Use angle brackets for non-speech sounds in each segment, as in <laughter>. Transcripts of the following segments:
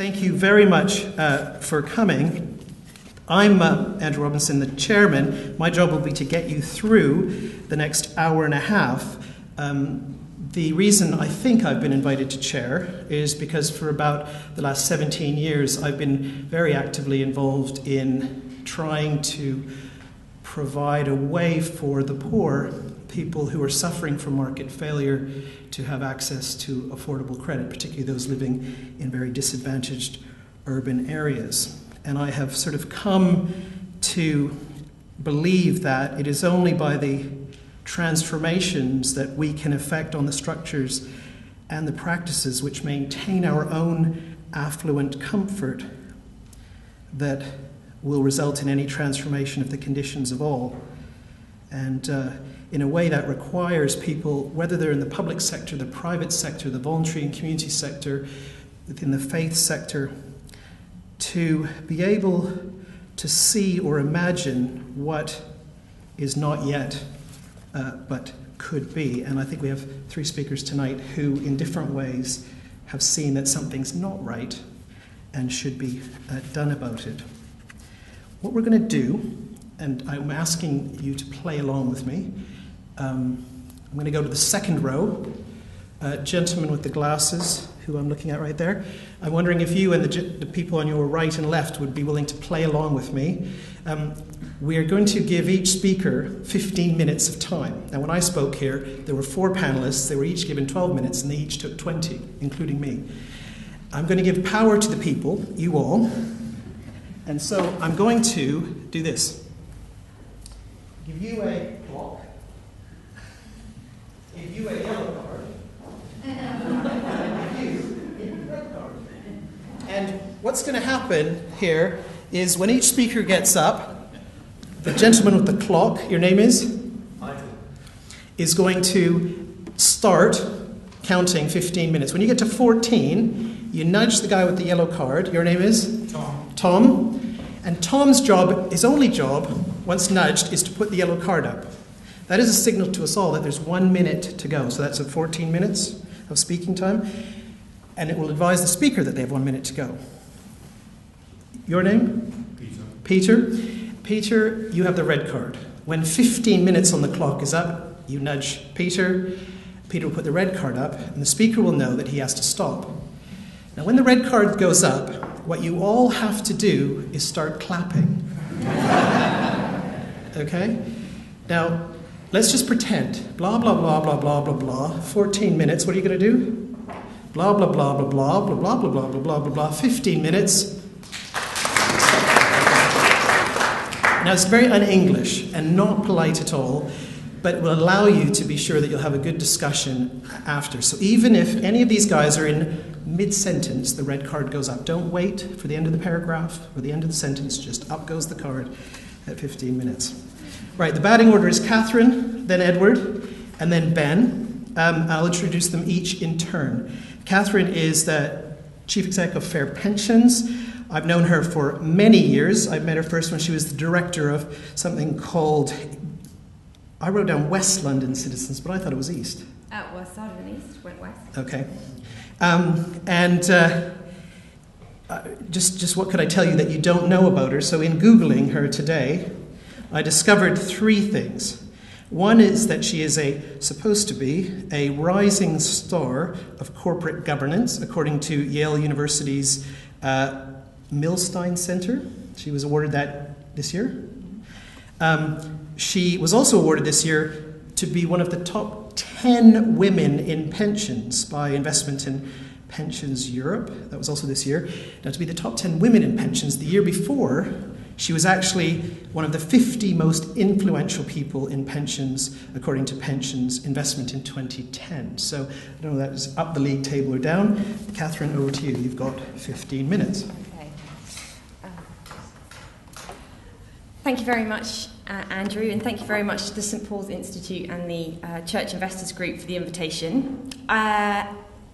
Thank you very much uh, for coming. I'm uh, Andrew Robinson, the chairman. My job will be to get you through the next hour and a half. Um, the reason I think I've been invited to chair is because for about the last 17 years I've been very actively involved in trying to provide a way for the poor, people who are suffering from market failure, to have access to affordable credit, particularly those living in very disadvantaged urban areas. And I have sort of come to believe that it is only by the transformations that we can effect on the structures and the practices which maintain our own affluent comfort that will result in any transformation of the conditions of all. And uh, in a way that requires people, whether they're in the public sector, the private sector, the voluntary and community sector, within the faith sector, to be able to see or imagine what is not yet uh, but could be. And I think we have three speakers tonight who, in different ways, have seen that something's not right and should be uh, done about it. What we're going to do, and I'm asking you to play along with me, um, I'm going to go to the second row. Uh, gentleman with the glasses, who I'm looking at right there. I'm wondering if you and the, the people on your right and left would be willing to play along with me. Um, we are going to give each speaker 15 minutes of time. Now, when I spoke here, there were four panelists. They were each given 12 minutes, and they each took 20, including me. I'm going to give power to the people, you all. And so I'm going to do this give you a block, give you a yellow card, <laughs> you a red card. And what's going to happen here is when each speaker gets up, the gentleman with the clock, your name is? Michael. Is going to start counting 15 minutes. When you get to 14, you nudge the guy with the yellow card. Your name is? Tom. Tom. And Tom's job, his only job, once nudged, is to put the yellow card up. That is a signal to us all that there's one minute to go. So that's a 14 minutes of speaking time. And it will advise the speaker that they have one minute to go. Your name? Peter. Peter. Peter, you have the red card. When 15 minutes on the clock is up, you nudge Peter. Peter will put the red card up, and the speaker will know that he has to stop. Now, when the red card goes up, what you all have to do is start clapping. <laughs> okay? Now, let's just pretend. Blah, blah, blah, blah, blah, blah, blah. 14 minutes. What are you going to do? Blah, blah, blah, blah, blah, blah, blah, blah, blah, blah, blah, blah, blah. 15 minutes. Now, it's very un English and not polite at all, but will allow you to be sure that you'll have a good discussion after. So, even if any of these guys are in mid sentence, the red card goes up. Don't wait for the end of the paragraph or the end of the sentence, just up goes the card at 15 minutes. Right, the batting order is Catherine, then Edward, and then Ben. Um, I'll introduce them each in turn. Catherine is the Chief Exec of Fair Pensions. I've known her for many years. I met her first when she was the director of something called, I wrote down West London Citizens, but I thought it was East. Uh, well, started in East, went West. Okay. Um, and uh, uh, just, just what could I tell you that you don't know about her? So, in Googling her today, I discovered three things. One is that she is a supposed to be a rising star of corporate governance, according to Yale University's uh, Millstein Center. She was awarded that this year. Um, she was also awarded this year to be one of the top 10 women in pensions by Investment in Pensions Europe. That was also this year. Now, to be the top 10 women in pensions, the year before, she was actually one of the 50 most influential people in pensions, according to Pensions Investment in 2010. So I don't know if that is up the league table or down. Catherine, over to you. You've got 15 minutes. Okay. Uh, thank you very much, uh, Andrew, and thank you very much to the St Paul's Institute and the uh, Church Investors Group for the invitation. Uh,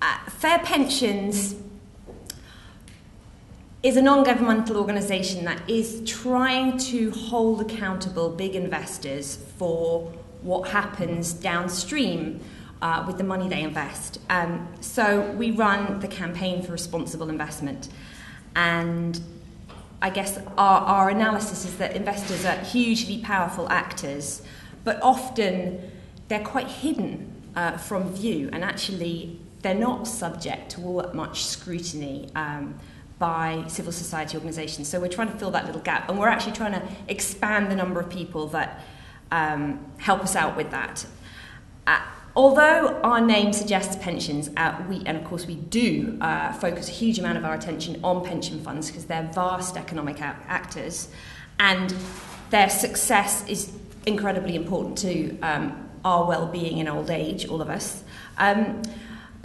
uh, Fair Pensions is a non governmental organisation that is trying to hold accountable big investors for what happens downstream uh, with the money they invest. Um, so we run the campaign for responsible investment. And I guess our, our analysis is that investors are hugely powerful actors, but often they're quite hidden uh, from view, and actually they're not subject to all that much scrutiny. Um, by civil society organisations. So we're trying to fill that little gap, and we're actually trying to expand the number of people that um, help us out with that. Uh, although our name suggests pensions, uh, we, and of course we do uh, focus a huge amount of our attention on pension funds because they're vast economic actors, and their success is incredibly important to um, our well-being in old age, all of us. Um,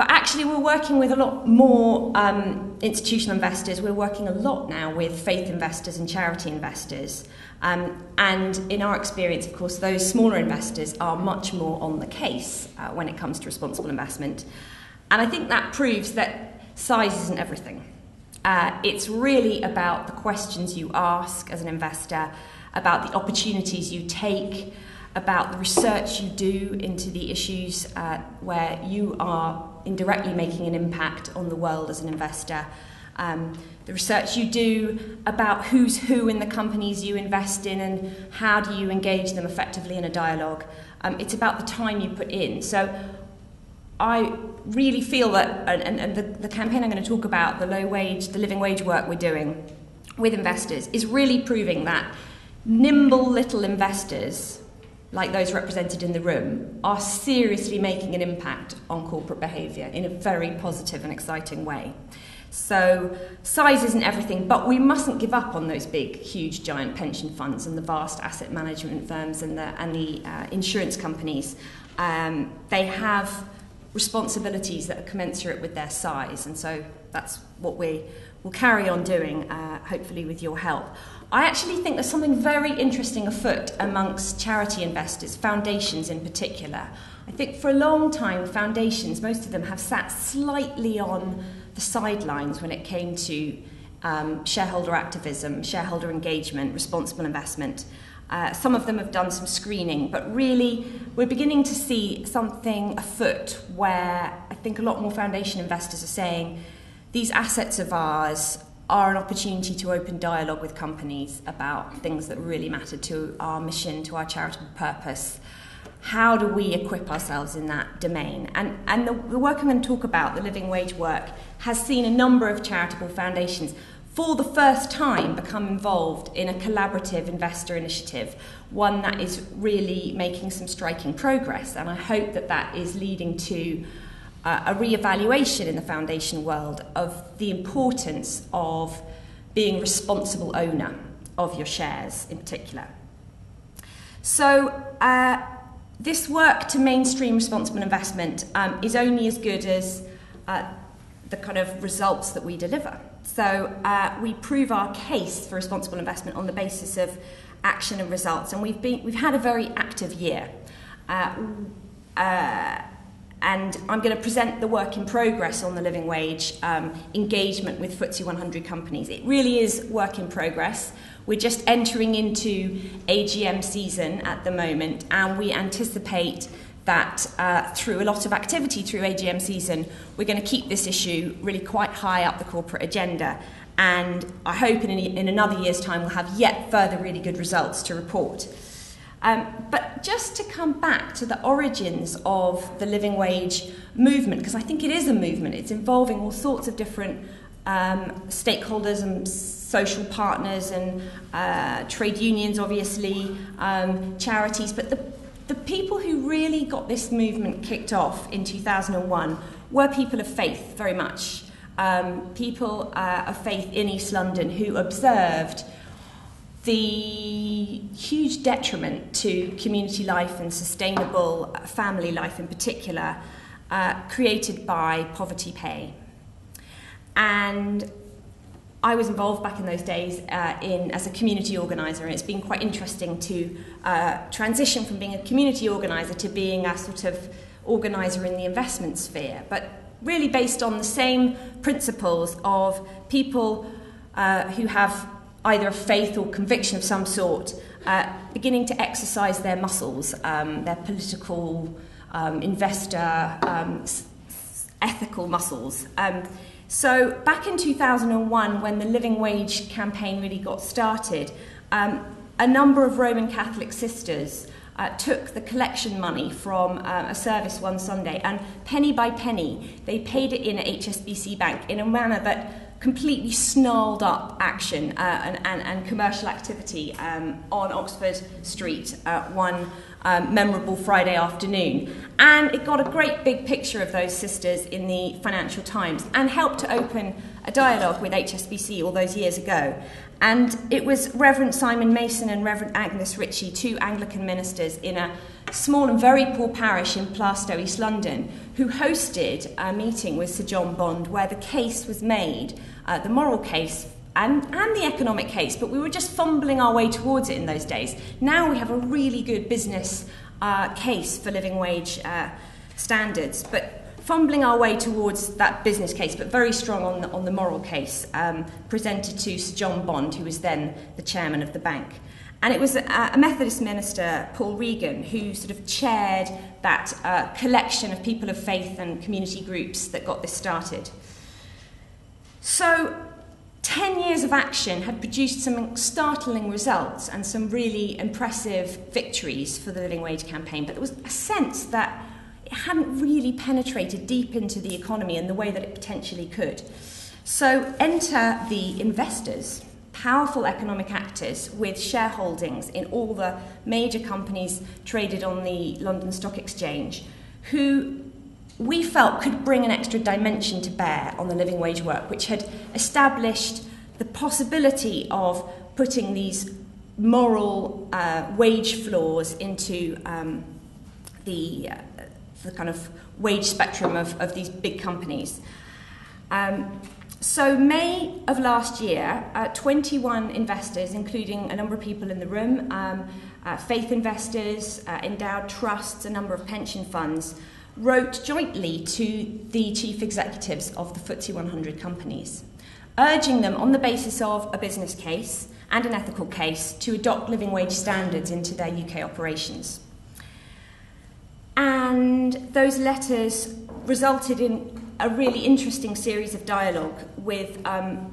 but actually, we're working with a lot more um, institutional investors. We're working a lot now with faith investors and charity investors. Um, and in our experience, of course, those smaller investors are much more on the case uh, when it comes to responsible investment. And I think that proves that size isn't everything. Uh, it's really about the questions you ask as an investor, about the opportunities you take, about the research you do into the issues uh, where you are indirectly making an impact on the world as an investor. Um, the research you do about who's who in the companies you invest in and how do you engage them effectively in a dialogue. Um, it's about the time you put in. So I really feel that, and, and the, the campaign I'm going to talk about, the low wage, the living wage work we're doing with investors, is really proving that nimble little investors like those represented in the room, are seriously making an impact on corporate behaviour in a very positive and exciting way. So, size isn't everything, but we mustn't give up on those big, huge, giant pension funds and the vast asset management firms and the, and the uh, insurance companies. Um, they have responsibilities that are commensurate with their size, and so that's what we will carry on doing, uh, hopefully, with your help. I actually think there's something very interesting afoot amongst charity investors, foundations in particular. I think for a long time, foundations, most of them have sat slightly on the sidelines when it came to um, shareholder activism, shareholder engagement, responsible investment. Uh, some of them have done some screening, but really we're beginning to see something afoot where I think a lot more foundation investors are saying these assets of ours are an opportunity to open dialogue with companies about things that really matter to our mission, to our charitable purpose. How do we equip ourselves in that domain? And, and the, the work I'm going to talk about, the living wage work, has seen a number of charitable foundations for the first time become involved in a collaborative investor initiative, one that is really making some striking progress. And I hope that that is leading to uh, a re-evaluation in the foundation world of the importance of being a responsible owner of your shares in particular. So uh, this work to mainstream responsible investment um, is only as good as uh, the kind of results that we deliver. So uh, we prove our case for responsible investment on the basis of action and results, and we've been we've had a very active year. Uh, uh, and I'm going to present the work in progress on the living wage um, engagement with FTSE 100 companies. It really is work in progress. We're just entering into AGM season at the moment, and we anticipate that uh, through a lot of activity through AGM season, we're going to keep this issue really quite high up the corporate agenda. And I hope in, in another year's time we'll have yet further really good results to report. Um, but just to come back to the origins of the living wage movement, because I think it is a movement, it's involving all sorts of different um, stakeholders and social partners and uh, trade unions, obviously, um, charities. But the, the people who really got this movement kicked off in 2001 were people of faith, very much. Um, people uh, of faith in East London who observed the huge detriment to community life and sustainable family life in particular uh, created by poverty pay. And I was involved back in those days uh, in as a community organizer, and it's been quite interesting to uh, transition from being a community organizer to being a sort of organizer in the investment sphere, but really based on the same principles of people uh, who have either a faith or conviction of some sort, uh, beginning to exercise their muscles, um, their political, um, investor, um, ethical muscles. Um, so, back in 2001, when the living wage campaign really got started, um, a number of Roman Catholic sisters uh, took the collection money from uh, a service one Sunday and penny by penny they paid it in at HSBC Bank in a manner that completely snarled up action uh, and, and, and commercial activity um, on Oxford Street uh, one um, memorable Friday afternoon. And it got a great big picture of those sisters in the Financial Times and helped to open a dialogue with HSBC all those years ago. And it was Reverend Simon Mason and Reverend Agnes Ritchie, two Anglican ministers in a small and very poor parish in Plaistow, East London, who hosted a meeting with Sir John Bond where the case was made, uh, the moral case and, and the economic case, but we were just fumbling our way towards it in those days. Now we have a really good business uh, case for living wage uh, standards, but fumbling our way towards that business case, but very strong on the, on the moral case, um, presented to Sir John Bond, who was then the chairman of the bank. And it was a, a Methodist minister, Paul Regan, who sort of chaired that uh, collection of people of faith and community groups that got this started. So, 10 years of action had produced some startling results and some really impressive victories for the living wage campaign, but there was a sense that it hadn't really penetrated deep into the economy in the way that it potentially could. So enter the investors, powerful economic actors with shareholdings in all the major companies traded on the London Stock Exchange, who we felt could bring an extra dimension to bear on the living wage work, which had established the possibility of putting these moral uh, wage floors into um, the uh, the kind of wage spectrum of, of these big companies. Um, so, May of last year, uh, 21 investors, including a number of people in the room, um, uh, faith investors, uh, endowed trusts, a number of pension funds, wrote jointly to the chief executives of the FTSE 100 companies, urging them on the basis of a business case and an ethical case to adopt living wage standards into their UK operations. And those letters resulted in a really interesting series of dialogue with um,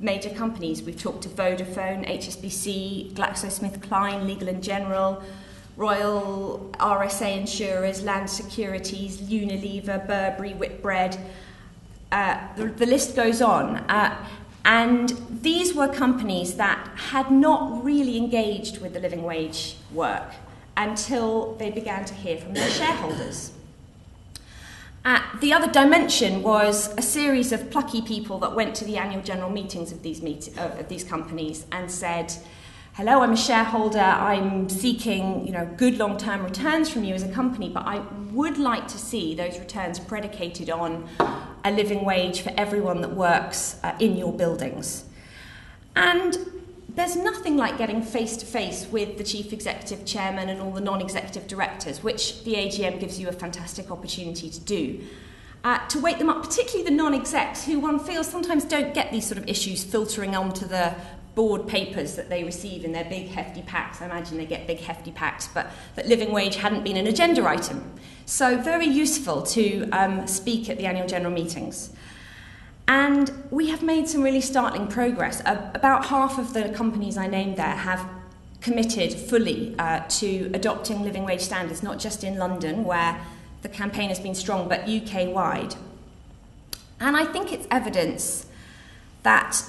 major companies. We've talked to Vodafone, HSBC, GlaxoSmithKline, Legal and General, Royal RSA Insurers, Land Securities, Unilever, Burberry, Whitbread. Uh, the, the list goes on. Uh, and these were companies that had not really engaged with the living wage work until they began to hear from their shareholders. Uh, the other dimension was a series of plucky people that went to the annual general meetings of these, meet- of these companies and said, Hello, I'm a shareholder. I'm seeking you know, good long term returns from you as a company, but I would like to see those returns predicated on a living wage for everyone that works uh, in your buildings. And there's nothing like getting face to face with the chief executive chairman and all the non executive directors, which the AGM gives you a fantastic opportunity to do. Uh, to wake them up, particularly the non execs, who one feels sometimes don't get these sort of issues filtering onto the board papers that they receive in their big hefty packs. I imagine they get big hefty packs, but that living wage hadn't been an agenda item. So, very useful to um, speak at the annual general meetings. And we have made some really startling progress. Uh, about half of the companies I named there have committed fully uh, to adopting living wage standards, not just in London, where the campaign has been strong, but UK wide. And I think it's evidence that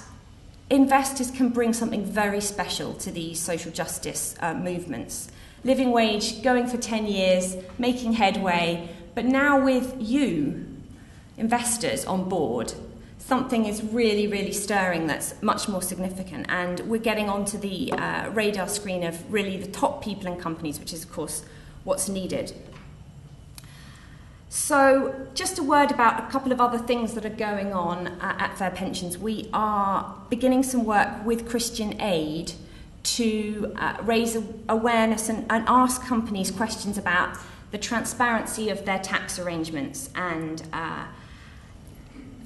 investors can bring something very special to these social justice uh, movements. Living wage going for 10 years, making headway, but now with you, investors, on board, something is really, really stirring that's much more significant. And we're getting onto the uh, radar screen of really the top people and companies, which is, of course, what's needed. So, just a word about a couple of other things that are going on at Fair Pensions. We are beginning some work with Christian Aid to uh, raise awareness and, and ask companies questions about the transparency of their tax arrangements and uh,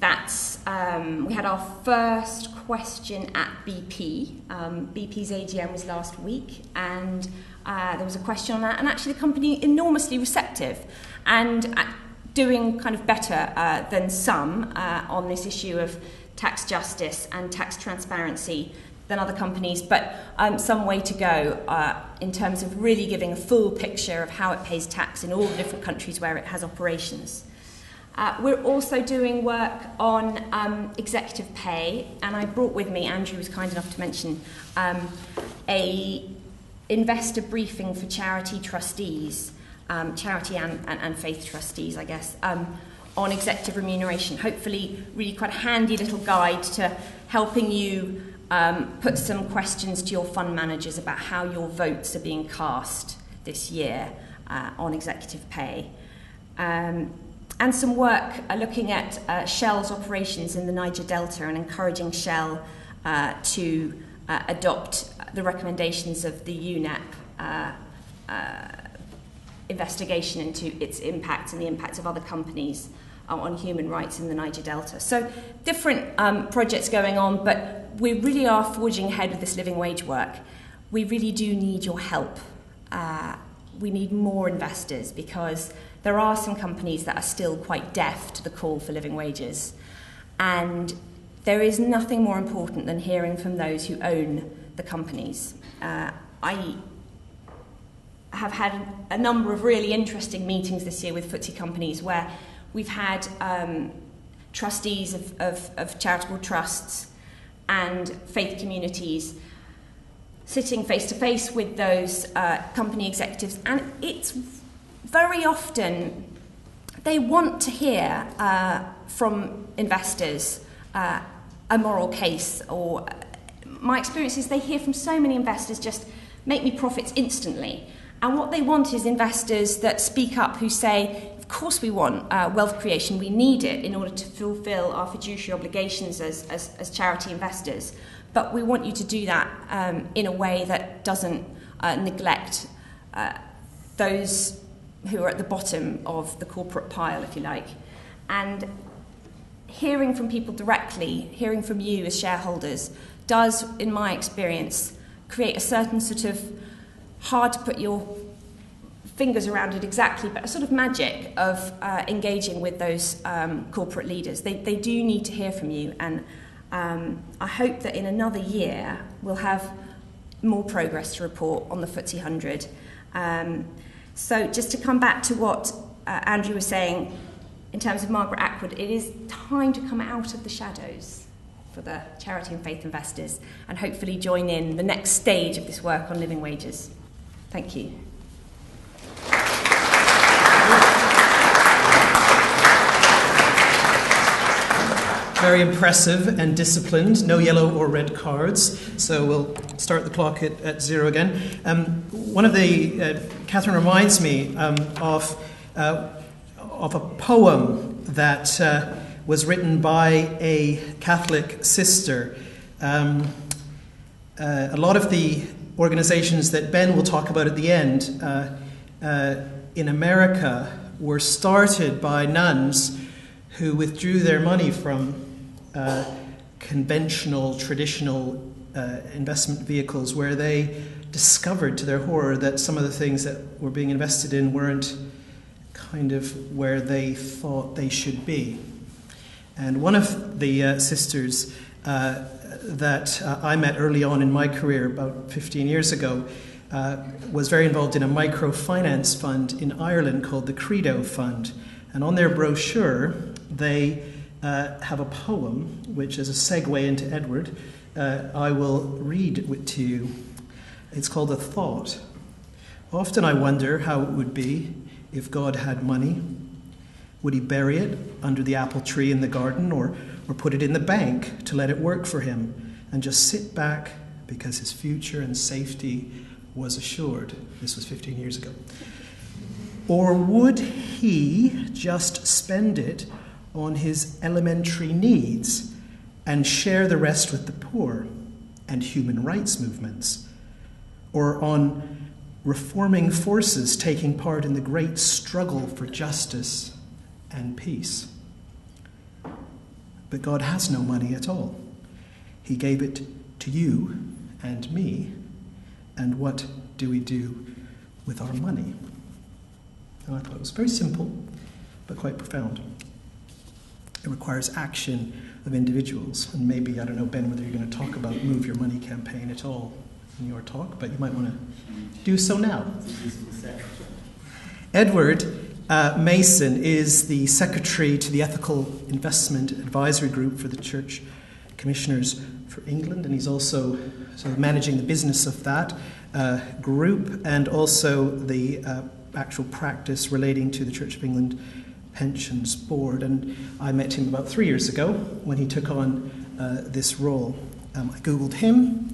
that's um, we had our first question at BP. Um, BP's AGM was last week, and uh, there was a question on that. And actually, the company enormously receptive. And uh, doing kind of better uh, than some uh, on this issue of tax justice and tax transparency than other companies, but um, some way to go uh, in terms of really giving a full picture of how it pays tax in all the different countries where it has operations. Uh, we're also doing work on um, executive pay, and I brought with me, Andrew was kind enough to mention, um, a investor briefing for charity trustees, um, charity and, and, and faith trustees, I guess, um, on executive remuneration. Hopefully, really quite a handy little guide to helping you um, put some questions to your fund managers about how your votes are being cast this year uh, on executive pay. Um, and some work uh, looking at uh, Shell's operations in the Niger Delta and encouraging Shell uh, to uh, adopt the recommendations of the UNEP investigation into its impact and the impact of other companies uh, on human rights in the Niger Delta. So, different um, projects going on, but we really are forging ahead with this living wage work. We really do need your help. Uh, we need more investors because there are some companies that are still quite deaf to the call for living wages. And there is nothing more important than hearing from those who own the companies. Uh, have had a number of really interesting meetings this year with FTSE companies where we've had um, trustees of, of, of charitable trusts and faith communities sitting face to face with those uh, company executives, and it's very often they want to hear uh, from investors uh, a moral case or my experience is they hear from so many investors just make me profits instantly. And what they want is investors that speak up who say, of course, we want uh, wealth creation, we need it in order to fulfill our fiduciary obligations as, as, as charity investors. But we want you to do that um, in a way that doesn't uh, neglect uh, those who are at the bottom of the corporate pile, if you like. And hearing from people directly, hearing from you as shareholders, does, in my experience, create a certain sort of hard to put your fingers around it exactly, but a sort of magic of uh, engaging with those um, corporate leaders. They, they do need to hear from you, and um, I hope that in another year we'll have more progress to report on the FTSE 100. Um, so, just to come back to what uh, Andrew was saying in terms of Margaret Atwood, it is time to come out of the shadows for the charity and faith investors and hopefully join in the next stage of this work on living wages. Thank you. Very impressive and disciplined, no yellow or red cards. So we'll start the clock at, at zero again. Um, one of the, uh, Catherine reminds me um, of, uh, of a poem that uh, was written by a Catholic sister. Um, uh, a lot of the organizations that Ben will talk about at the end uh, uh, in America were started by nuns who withdrew their money from uh, conventional, traditional uh, investment vehicles where they discovered to their horror that some of the things that were being invested in weren't kind of where they thought they should be. And one of the uh, sisters that uh, I met early on in my career, about 15 years ago, uh, was very involved in a microfinance fund in Ireland called the Credo Fund. And on their brochure, they uh, have a poem, which is a segue into Edward. Uh, I will read it to you. It's called A Thought. Often I wonder how it would be if God had money. Would he bury it under the apple tree in the garden or, or put it in the bank to let it work for him and just sit back because his future and safety was assured? This was 15 years ago. Or would he just spend it on his elementary needs and share the rest with the poor and human rights movements, or on reforming forces taking part in the great struggle for justice and peace. But God has no money at all. He gave it to you and me. And what do we do with our money? And I thought it was very simple but quite profound. It requires action of individuals. And maybe, I don't know, Ben, whether you're going to talk about Move Your Money campaign at all in your talk, but you might want to do so now. Edward uh, Mason is the secretary to the Ethical Investment Advisory Group for the Church Commissioners for England, and he's also sort of managing the business of that uh, group and also the uh, actual practice relating to the Church of England Pensions Board. And I met him about three years ago when he took on uh, this role. Um, I Googled him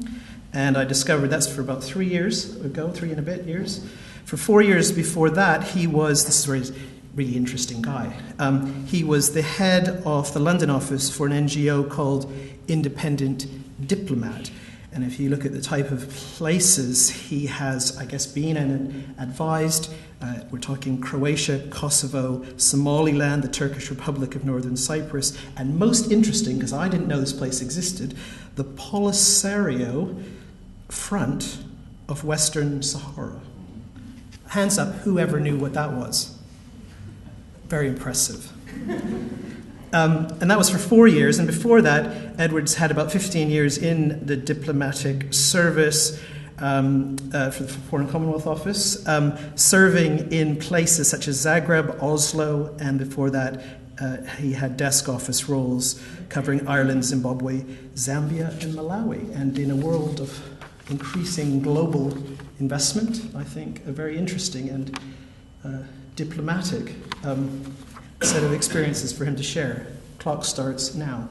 and I discovered that's for about three years ago, three and a bit years. For four years before that, he was, this is a really interesting guy. Um, he was the head of the London office for an NGO called Independent Diplomat. And if you look at the type of places he has, I guess, been and advised, uh, we're talking Croatia, Kosovo, Somaliland, the Turkish Republic of Northern Cyprus, and most interesting, because I didn't know this place existed, the Polisario front of Western Sahara. Hands up, whoever knew what that was. Very impressive. Um, and that was for four years. And before that, Edwards had about 15 years in the diplomatic service um, uh, for the Foreign Commonwealth Office, um, serving in places such as Zagreb, Oslo, and before that, uh, he had desk office roles covering Ireland, Zimbabwe, Zambia, and Malawi. And in a world of increasing global investment, I think a very interesting and uh, diplomatic um, set of experiences for him to share. Clock starts now.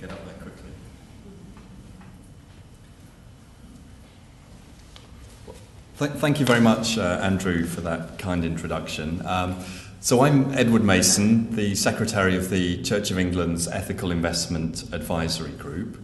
Get up there quickly. Th- thank you very much, uh, Andrew, for that kind introduction. Um, so, I'm Edward Mason, the Secretary of the Church of England's Ethical Investment Advisory Group.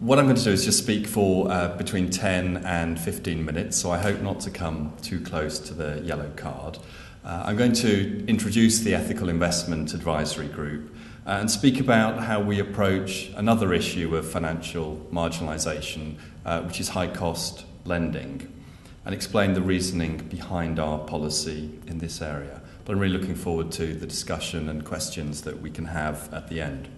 What I'm going to do is just speak for uh, between 10 and 15 minutes, so I hope not to come too close to the yellow card. Uh, I'm going to introduce the Ethical Investment Advisory Group uh, and speak about how we approach another issue of financial marginalisation, uh, which is high cost lending, and explain the reasoning behind our policy in this area. But I'm really looking forward to the discussion and questions that we can have at the end.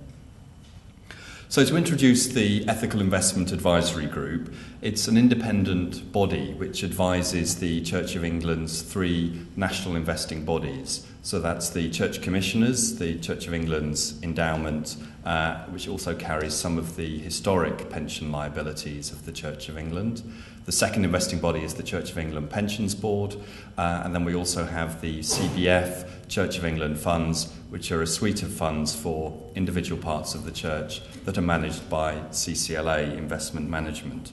So, to introduce the Ethical Investment Advisory Group, it's an independent body which advises the Church of England's three national investing bodies. So, that's the Church Commissioners, the Church of England's endowment, uh, which also carries some of the historic pension liabilities of the Church of England. The second investing body is the Church of England Pensions Board, uh, and then we also have the CBF, Church of England funds, which are a suite of funds for individual parts of the church that are managed by CCLA Investment Management.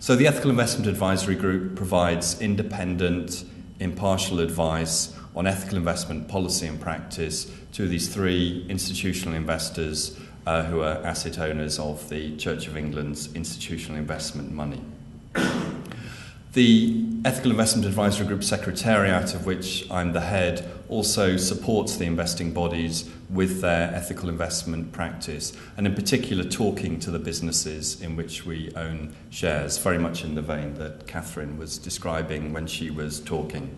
So the Ethical Investment Advisory Group provides independent, impartial advice on ethical investment policy and practice to these three institutional investors uh, who are asset owners of the Church of England's institutional investment money. The Ethical Investment Advisory Group Secretariat, of which I'm the head, also supports the investing bodies with their ethical investment practice, and in particular, talking to the businesses in which we own shares, very much in the vein that Catherine was describing when she was talking.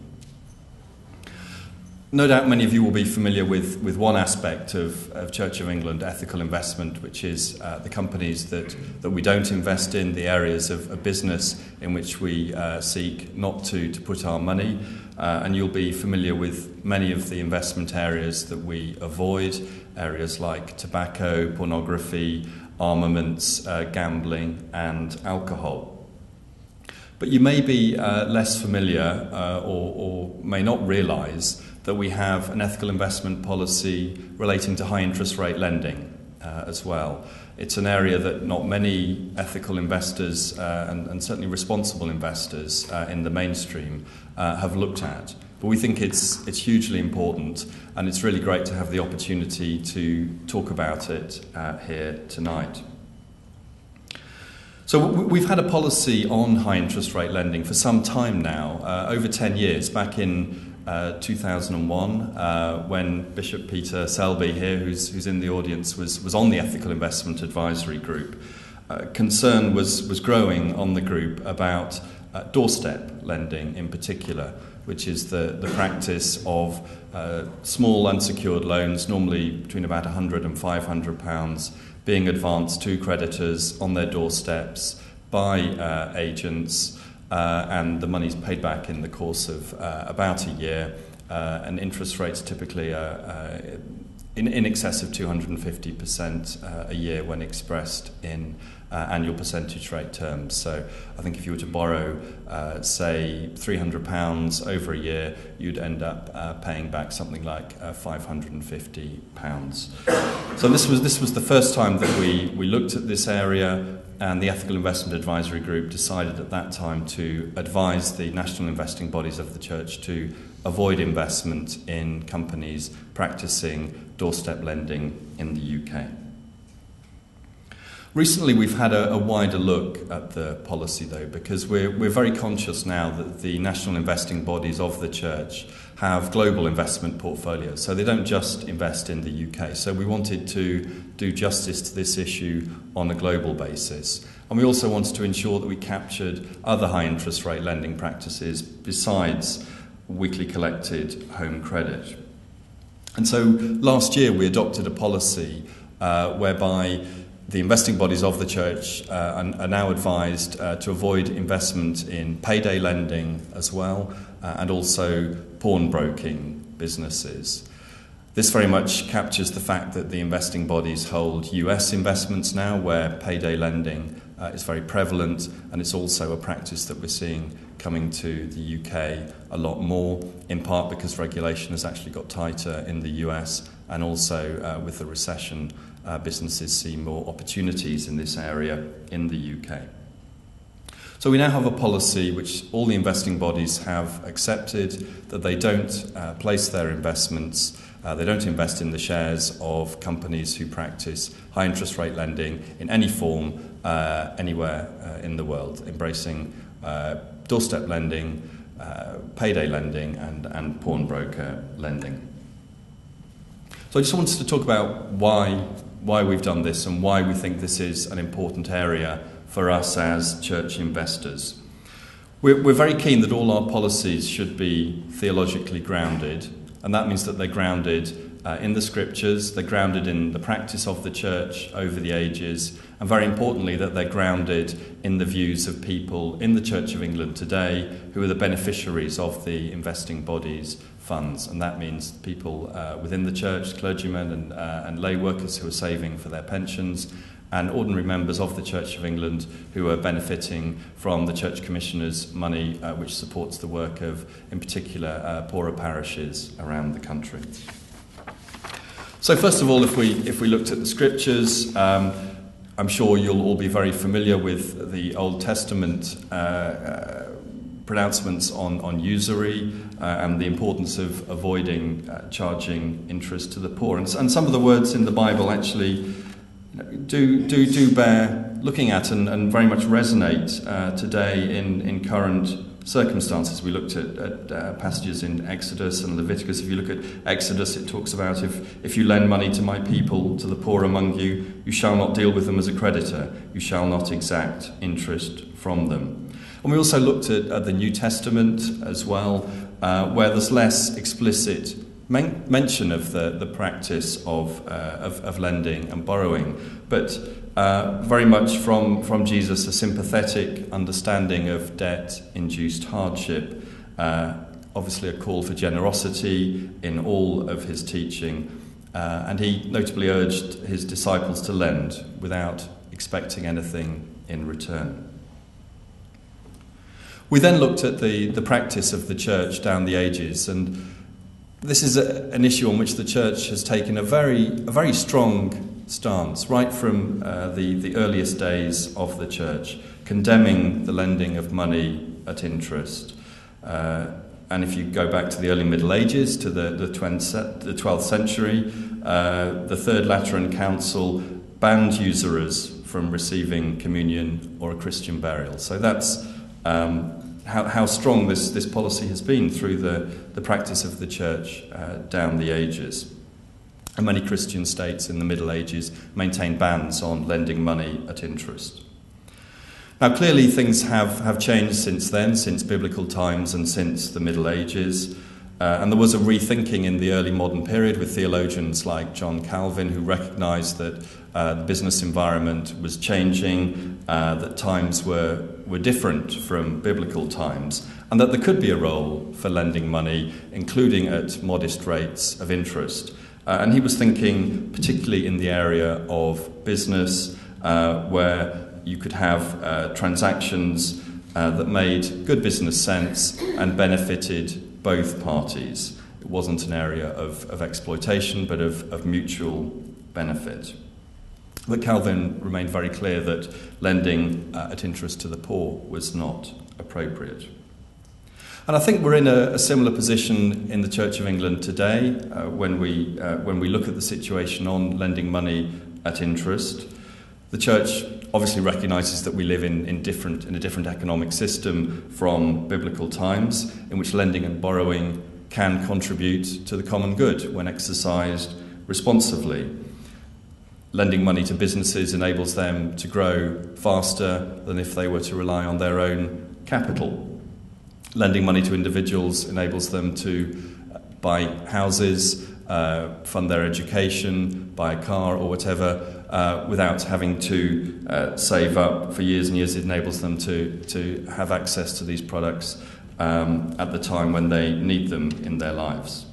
No doubt many of you will be familiar with, with one aspect of, of Church of England ethical investment, which is uh, the companies that, that we don't invest in, the areas of, of business in which we uh, seek not to, to put our money. Uh, and you'll be familiar with many of the investment areas that we avoid, areas like tobacco, pornography, armaments, uh, gambling, and alcohol. But you may be uh, less familiar uh, or, or may not realize that we have an ethical investment policy relating to high interest rate lending uh, as well. It's an area that not many ethical investors uh, and, and, certainly responsible investors uh, in the mainstream uh, have looked at. But we think it's, it's hugely important, and it's really great to have the opportunity to talk about it uh, here tonight. So, we've had a policy on high interest rate lending for some time now, uh, over 10 years. Back in uh, 2001 uh, when Bishop Peter Selby here, who's, who's in the audience, was, was on the Ethical Investment Advisory Group. Uh, concern was, was growing on the group about uh, doorstep lending in particular, which is the, the practice of uh, small unsecured loans, normally between about 100 and 500 pounds, being advanced to creditors on their doorsteps by agents, uh, and the money's paid back in the course of uh, about a year, uh, and interest rates typically are uh, in, in excess of 250% uh, a year when expressed in uh, annual percentage rate terms. So I think if you were to borrow, say, £300 over a year, you'd end up paying back something like uh, £550. So this was, this was the first time that we, we looked at this area and the Ethical Investment Advisory Group decided at that time to advise the national investing bodies of the church to avoid investment in companies practicing doorstep lending in the UK. Recently, we've had a, a, wider look at the policy, though, because we're, we're very conscious now that the national investing bodies of the church have global investment portfolios. So they don't just invest in the UK. So we wanted to do justice to this issue on a global basis. And we also wanted to ensure that we captured other high interest rate lending practices besides weekly collected home credit. And so last year we adopted a policy uh, whereby the investing bodies of the church uh, are, now advised uh, to avoid investment in payday lending as well uh, and also pawnbroking businesses. This very much captures the fact that the investing bodies hold US investments now, where payday lending uh, is very prevalent, and it's also a practice that we're seeing coming to the UK a lot more, in part because regulation has actually got tighter in the US, and also uh, with the recession uh, businesses see more opportunities in this area in the UK. So we now have a policy which all the investing bodies have accepted that they don't uh, place their investments, uh, they don't invest in the shares of companies who practice high interest rate lending in any form uh, anywhere uh, in the world, embracing uh, doorstep lending, uh, payday lending, and, and pawnbroker lending. So I just wanted to talk about why why we've done this and why we think this is an important area for us as church investors. We're, we're very keen that all our policies should be theologically grounded, and that means that they're grounded uh, in the scriptures, they're grounded in the practice of the church over the ages, and very importantly, that they're grounded in the views of people in the Church of England today who are the beneficiaries of the investing bodies funds, and that means people uh, within the church, clergymen and, uh, and lay workers who are saving for their pensions, and ordinary members of the Church of England who are benefiting from the Church Commissioner's money, uh, which supports the work of, in particular, uh, poorer parishes around the country. So, first of all, if we, if we looked at the scriptures, um, I'm sure you'll all be very familiar with the Old Testament uh, uh pronouncements on, on usury uh, and the importance of avoiding uh, charging interest to the poor. And, and, some of the words in the Bible actually do, do, do bear looking at and, and very much resonate uh, today in, in current circumstances. We looked at, at uh, passages in Exodus and Leviticus. If you look at Exodus, it talks about if, if you lend money to my people, to the poor among you, you shall not deal with them as a creditor, you shall not exact interest from them. And we also looked at, at the New Testament as well, uh, where there's less explicit men- mention of the, the practice of, uh, of, of, lending and borrowing, but uh, very much from, from Jesus a sympathetic understanding of debt induced hardship. Uh, obviously, a call for generosity in all of his teaching. Uh, and he notably urged his disciples to lend without expecting anything in return. We then looked at the, the practice of the church down the ages, and this is a, an issue on which the church has taken a very, a very strong stance, right from uh, the, the earliest days of the church, condemning the lending of money at interest. Uh, and if you go back to the early Middle Ages, to the, the, 20, the 12th century, uh, the Third Lateran Council banned usurers from receiving communion or a Christian burial. So that's um, how, how strong this, this policy has been through the, the practice of the church uh, down the ages. And many Christian states in the Middle Ages maintained bans on lending money at interest. Now, clearly, things have, have changed since then, since biblical times and since the Middle Ages. Uh, and there was a rethinking in the early modern period with theologians like John Calvin, who recognized that uh, the business environment was changing, uh, that times were, were different from biblical times, and that there could be a role for lending money, including at modest rates of interest. Uh, and he was thinking particularly in the area of business, uh, where you could have uh, transactions that made good business sense and benefited both parties. It wasn't an area of, of exploitation, but of, of mutual benefit. But Calvin remained very clear that lending uh, at interest to the poor was not appropriate. And I think we're in a, a similar position in the Church of England today uh, when, we, uh, when we look at the situation on lending money at interest. The Church obviously recognises that we live in, in, different, in a different economic system from biblical times, in which lending and borrowing can contribute to the common good when exercised responsibly. Lending money to businesses enables them to grow faster than if they were to rely on their own capital. Lending money to individuals enables them to buy houses, uh, fund their education, buy a car, or whatever, uh, without having to uh, save up for years and years. It enables them to, to have access to these products um, at the time when they need them in their lives.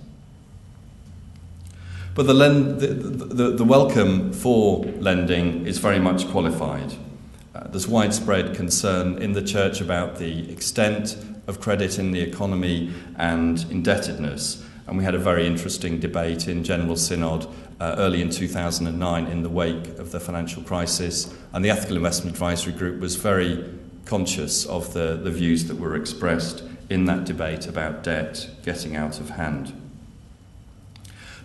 But the, lend, the, the, the welcome for lending is very much qualified. Uh, there's widespread concern in the church about the extent of credit in the economy and indebtedness. And we had a very interesting debate in General Synod uh, early in 2009 in the wake of the financial crisis. And the Ethical Investment Advisory Group was very conscious of the, the views that were expressed in that debate about debt getting out of hand.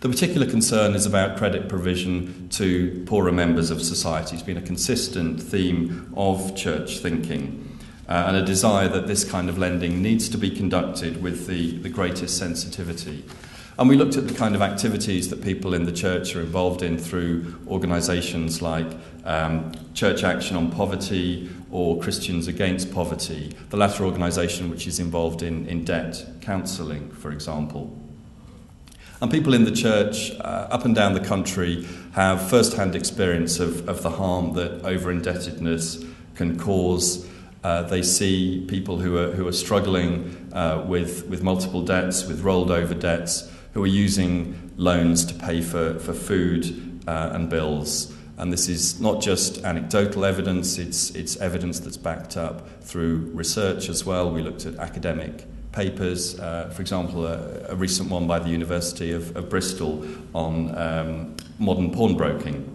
The particular concern is about credit provision to poorer members of society. It's been a consistent theme of church thinking uh, and a desire that this kind of lending needs to be conducted with the, the greatest sensitivity. And we looked at the kind of activities that people in the church are involved in through organisations like um, Church Action on Poverty or Christians Against Poverty, the latter organisation which is involved in, in debt counselling, for example. And people in the church uh, up and down the country have first hand experience of, of the harm that over indebtedness can cause. Uh, they see people who are, who are struggling uh, with, with multiple debts, with rolled over debts, who are using loans to pay for, for food uh, and bills. And this is not just anecdotal evidence, it's, it's evidence that's backed up through research as well. We looked at academic papers, uh, for example, a, a, recent one by the University of, of Bristol on um, modern pawnbroking.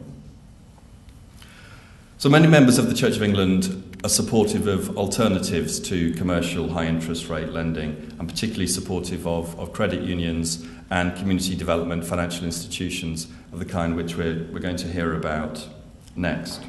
So many members of the Church of England are supportive of alternatives to commercial high interest rate lending, and particularly supportive of, of credit unions and community development financial institutions of the kind which we're, we're going to hear about next.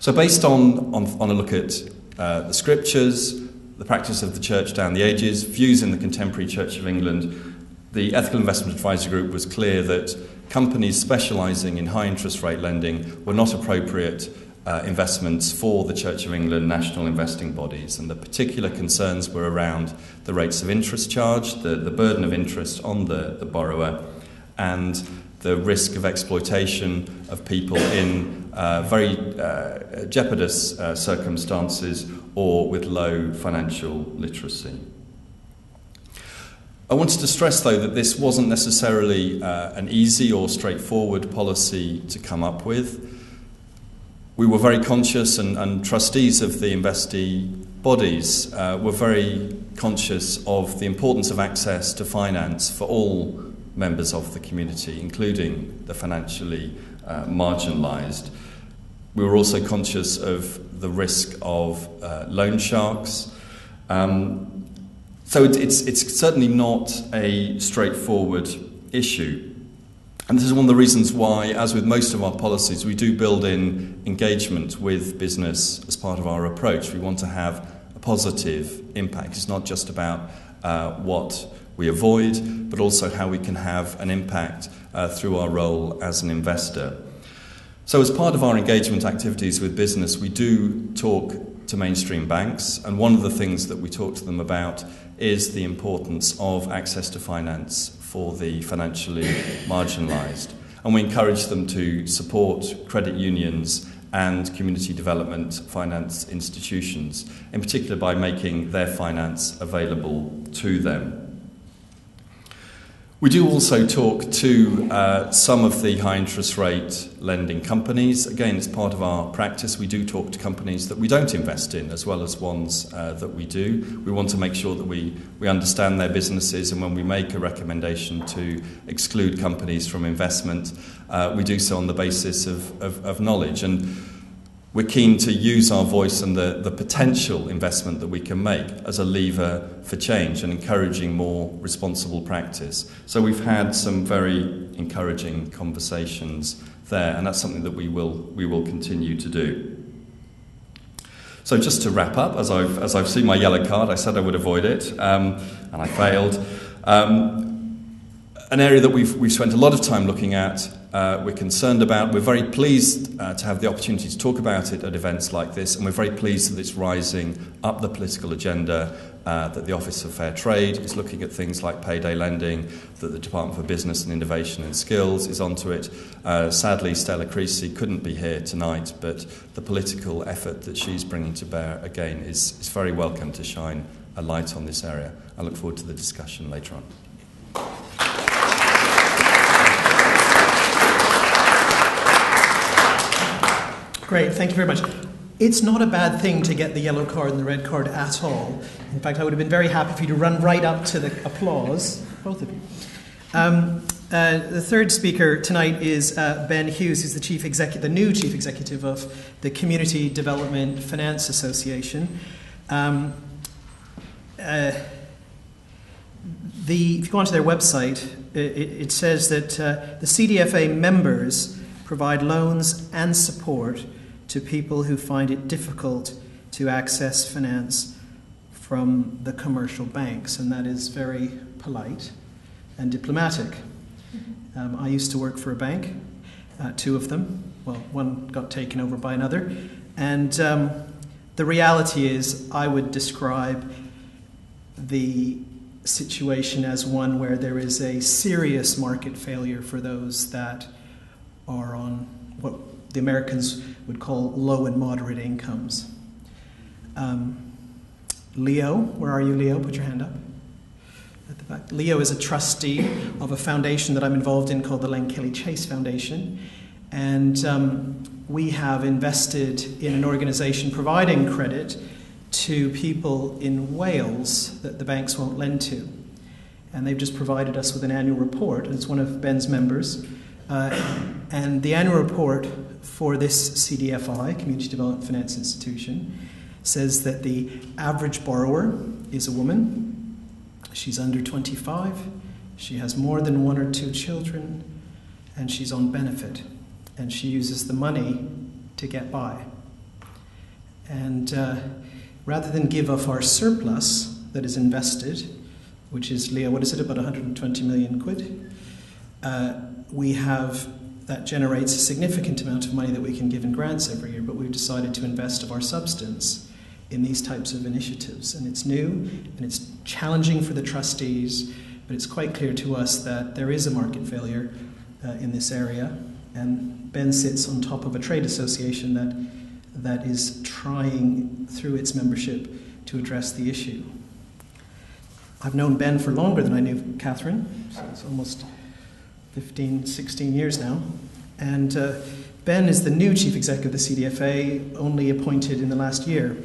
So, based on, on, on a look at uh, the scriptures, the practice of the church down the ages, views in the contemporary Church of England, the Ethical Investment Advisory Group was clear that companies specialising in high interest rate lending were not appropriate uh, investments for the Church of England national investing bodies. And the particular concerns were around the rates of interest charged, the, the burden of interest on the, the borrower, and the risk of exploitation of people in uh, very uh, jeopardous uh, circumstances or with low financial literacy. I wanted to stress, though, that this wasn't necessarily uh, an easy or straightforward policy to come up with we were very conscious, and, and trustees of the investee bodies uh, were very conscious of the importance of access to finance for all members of the community, including the financially uh, marginalised. We were also conscious of the risk of uh, loan sharks. Um, so it, it's, it's certainly not a straightforward issue. And this is one of the reasons why, as with most of our policies, we do build in engagement with business as part of our approach. We want to have a positive impact. It's not just about uh, what we avoid, but also how we can have an impact uh, through our role as an investor. So, as part of our engagement activities with business, we do talk to mainstream banks, and one of the things that we talk to them about is the importance of access to finance for the financially marginalised. And we encourage them to support credit unions and community development finance institutions, in particular by making their finance available to them. We do also talk to uh, some of the high interest rate lending companies. Again, it's part of our practice. We do talk to companies that we don't invest in as well as ones uh, that we do. We want to make sure that we, we understand their businesses, and when we make a recommendation to exclude companies from investment, uh, we do so on the basis of, of, of knowledge. And we're keen to use our voice and the, the potential investment that we can make as a lever for change and encouraging more responsible practice. So we've had some very encouraging conversations there, and that's something that we will, we will continue to do. So just to wrap up, as I've, as I've seen my yellow card, I said I would avoid it, um, and I failed. Um, an area that we've, we've spent a lot of time looking at uh, we're concerned about. We're very pleased uh, to have the opportunity to talk about it at events like this, and we're very pleased that it's rising up the political agenda. Uh, that the Office of Fair Trade is looking at things like payday lending, that the Department for Business and Innovation and Skills is onto it. Uh, sadly, Stella Creasy couldn't be here tonight, but the political effort that she's bringing to bear again is, is very welcome to shine a light on this area. I look forward to the discussion later on. Great, thank you very much. It's not a bad thing to get the yellow card and the red card at all. In fact, I would have been very happy for you to run right up to the applause, both of you. Um, uh, the third speaker tonight is uh, Ben Hughes, who's the chief executive, the new chief executive of the Community Development Finance Association. Um, uh, the, if you go onto their website, it, it says that uh, the CDFA members provide loans and support to people who find it difficult to access finance from the commercial banks, and that is very polite and diplomatic. Mm-hmm. Um, I used to work for a bank, uh, two of them. Well, one got taken over by another. And um, the reality is, I would describe the situation as one where there is a serious market failure for those that are on what the Americans would call low and moderate incomes. Um, Leo, where are you, Leo? Put your hand up. At the back. Leo is a trustee of a foundation that I'm involved in called the Lankelly Chase Foundation. And um, we have invested in an organization providing credit to people in Wales that the banks won't lend to. And they've just provided us with an annual report, and it's one of Ben's members. Uh, and the annual report for this CDFI, Community Development Finance Institution, says that the average borrower is a woman. She's under 25. She has more than one or two children, and she's on benefit. And she uses the money to get by. And uh, rather than give off our surplus that is invested, which is, Leah, what is it, about 120 million quid? Uh, we have that generates a significant amount of money that we can give in grants every year, but we've decided to invest of our substance in these types of initiatives. And it's new and it's challenging for the trustees, but it's quite clear to us that there is a market failure uh, in this area. And Ben sits on top of a trade association that, that is trying through its membership to address the issue. I've known Ben for longer than I knew Catherine, so it's almost 15, 16 years now. And uh, Ben is the new chief executive of the CDFA, only appointed in the last year.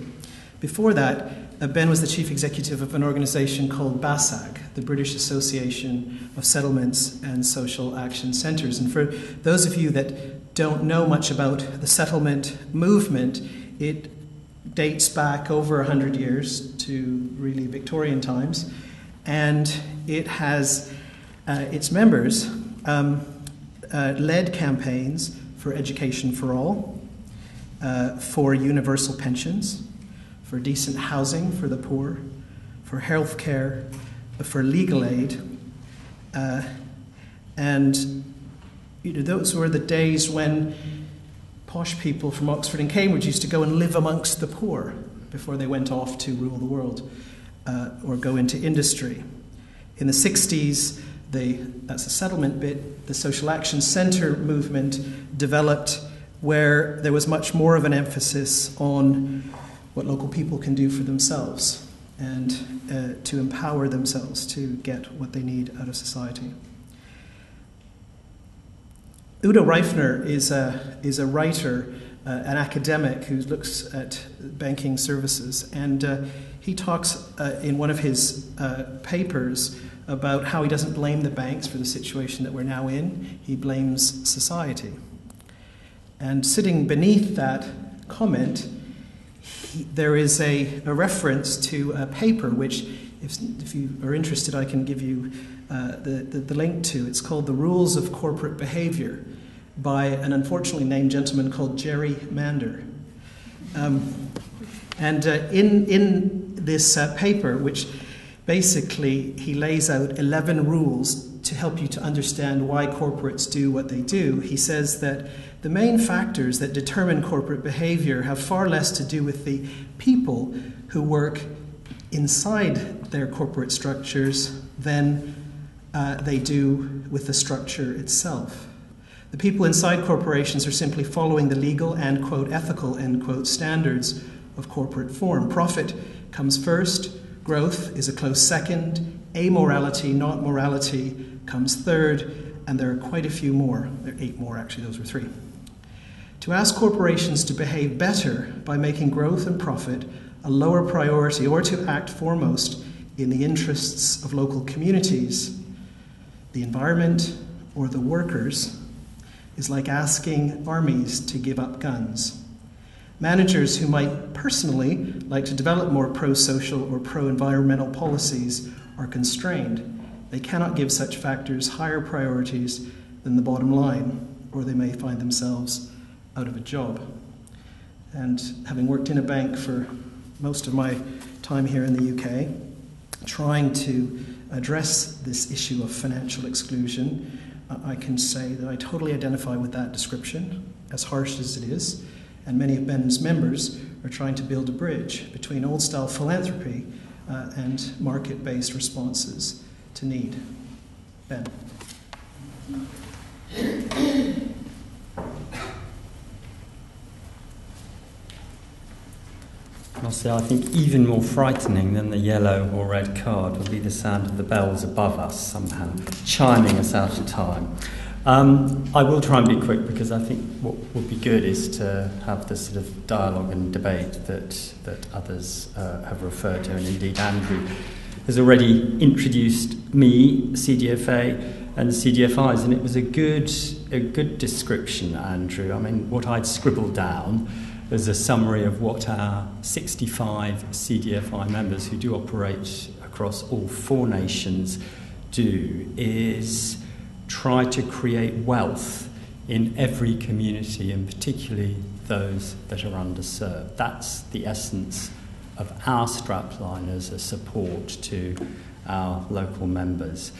Before that, uh, Ben was the chief executive of an organization called BASSAC, the British Association of Settlements and Social Action Centres. And for those of you that don't know much about the settlement movement, it dates back over 100 years to really Victorian times. And it has uh, its members um, uh, led campaigns for education for all, uh, for universal pensions, for decent housing for the poor, for health care, for legal aid. Uh, and you know, those were the days when posh people from Oxford and Cambridge used to go and live amongst the poor before they went off to rule the world uh, or go into industry. In the 60s, the, that's the settlement bit, the Social Action Centre movement developed where there was much more of an emphasis on what local people can do for themselves and uh, to empower themselves to get what they need out of society. Udo Reifner is a, is a writer, uh, an academic who looks at banking services, and uh, he talks uh, in one of his uh, papers about how he doesn't blame the banks for the situation that we're now in, he blames society. And sitting beneath that comment, he, there is a, a, reference to a paper which, if, if you are interested, I can give you uh, the, the, the, link to. It's called The Rules of Corporate Behavior by an unfortunately named gentleman called Jerry Mander. Um, and uh, in, in this uh, paper, which basically he lays out 11 rules to help you to understand why corporates do what they do, he says that the main factors that determine corporate behavior have far less to do with the people who work inside their corporate structures than uh, they do with the structure itself. The people inside corporations are simply following the legal and, quote, ethical, end quote, standards of corporate form. Profit comes first, growth is a close second, amorality, not morality, comes third, and there are quite a few more. There are eight more, actually, those were three. To ask corporations to behave better by making growth and profit a lower priority or to act foremost in the interests of local communities, the environment, or the workers is like asking armies to give up guns. Managers who might personally like to develop more pro social or pro environmental policies are constrained. They cannot give such factors higher priorities than the bottom line, or they may find themselves out of a job. And having worked in a bank for most of my time here in the UK, trying to address this issue of financial exclusion, I can say that I totally identify with that description, as harsh as it is, and many of Ben's members are trying to build a bridge between old style philanthropy uh, and market based responses to need. Ben. Say I think even more frightening than the yellow or red card will be the sound of the bells above us somehow chiming us out of time. Um, I will try and be quick because I think what would be good is to have the sort of dialogue and debate that, that others uh, have referred to, and indeed Andrew has already introduced me, CDFA, and CDFIs, and it was a good, a good description, Andrew. I mean, what I'd scribbled down as a summary of what our 65 CDFI members who do operate across all four nations do is try to create wealth in every community and particularly those that are underserved. That's the essence of our strapline as a support to our local members.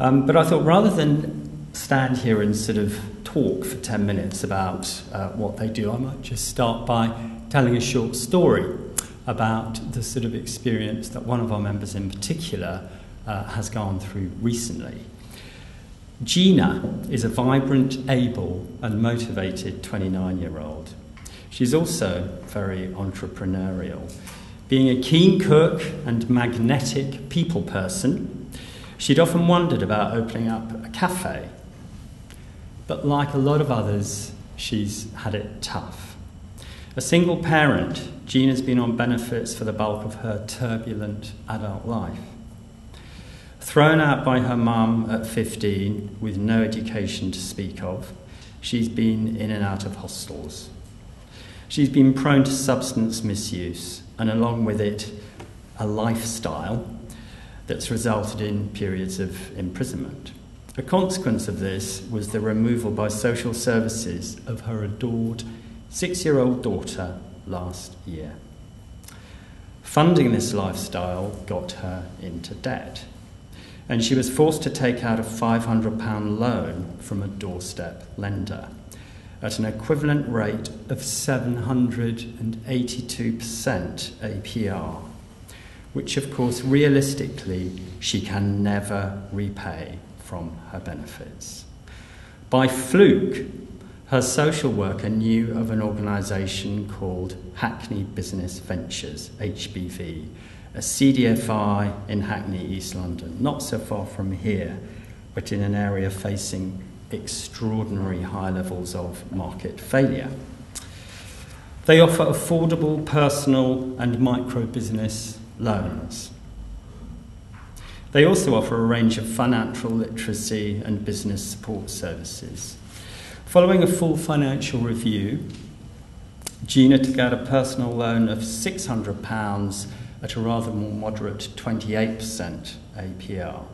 Um, but I thought rather than stand here and sort of talk for 10 minutes about uh, what they do, I might just start by telling a short story about the sort of experience that one of our members in particular uh, has gone through recently. Gina is a vibrant, able, and motivated 29 year old. She's also very entrepreneurial. Being a keen cook and magnetic people person, she'd often wondered about opening up a cafe but like a lot of others, she's had it tough. A single parent, Gina's been on benefits for the bulk of her turbulent adult life. Thrown out by her mum at 15 with no education to speak of, she's been in and out of hostels. She's been prone to substance misuse, and along with it, a lifestyle that's resulted in periods of imprisonment. A consequence of this was the removal by social services of her adored six year old daughter last year. Funding this lifestyle got her into debt, and she was forced to take out a £500 loan from a doorstep lender. at an equivalent rate of 782% APR, which, of course, realistically, she can never repay from her benefits. By fluke, her social worker knew of an organisation called Hackney Business Ventures, HBV, a CDFI in Hackney, East London, not so far from here, but in an area facing extraordinary high levels of market failure. They offer affordable personal and micro business loans. They also offer a range of financial literacy and business support services. Following a full financial review, Gina took out a personal loan of £600 at a rather more moderate 28% APR,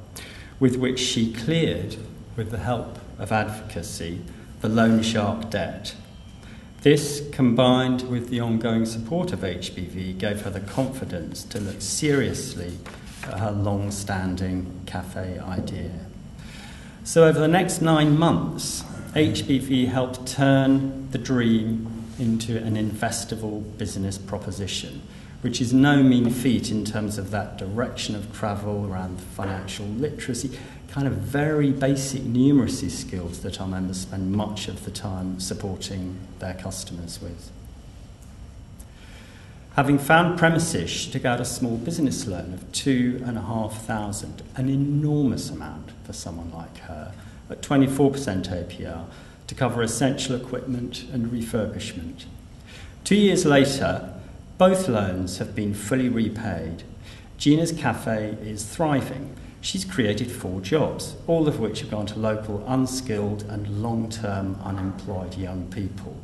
with which she cleared, with the help of advocacy, the loan shark debt. This, combined with the ongoing support of HBV, gave her the confidence to look seriously at her long standing cafe idea. So, over the next nine months, HBV helped turn the dream into an investable business proposition, which is no mean feat in terms of that direction of travel around financial literacy, kind of very basic numeracy skills that our members spend much of the time supporting their customers with. Having found premises, she took out a small business loan of two and a half thousand, an enormous amount for someone like her, at 24% APR to cover essential equipment and refurbishment. Two years later, both loans have been fully repaid. Gina's cafe is thriving She's created four jobs, all of which have gone to local unskilled and long term unemployed young people,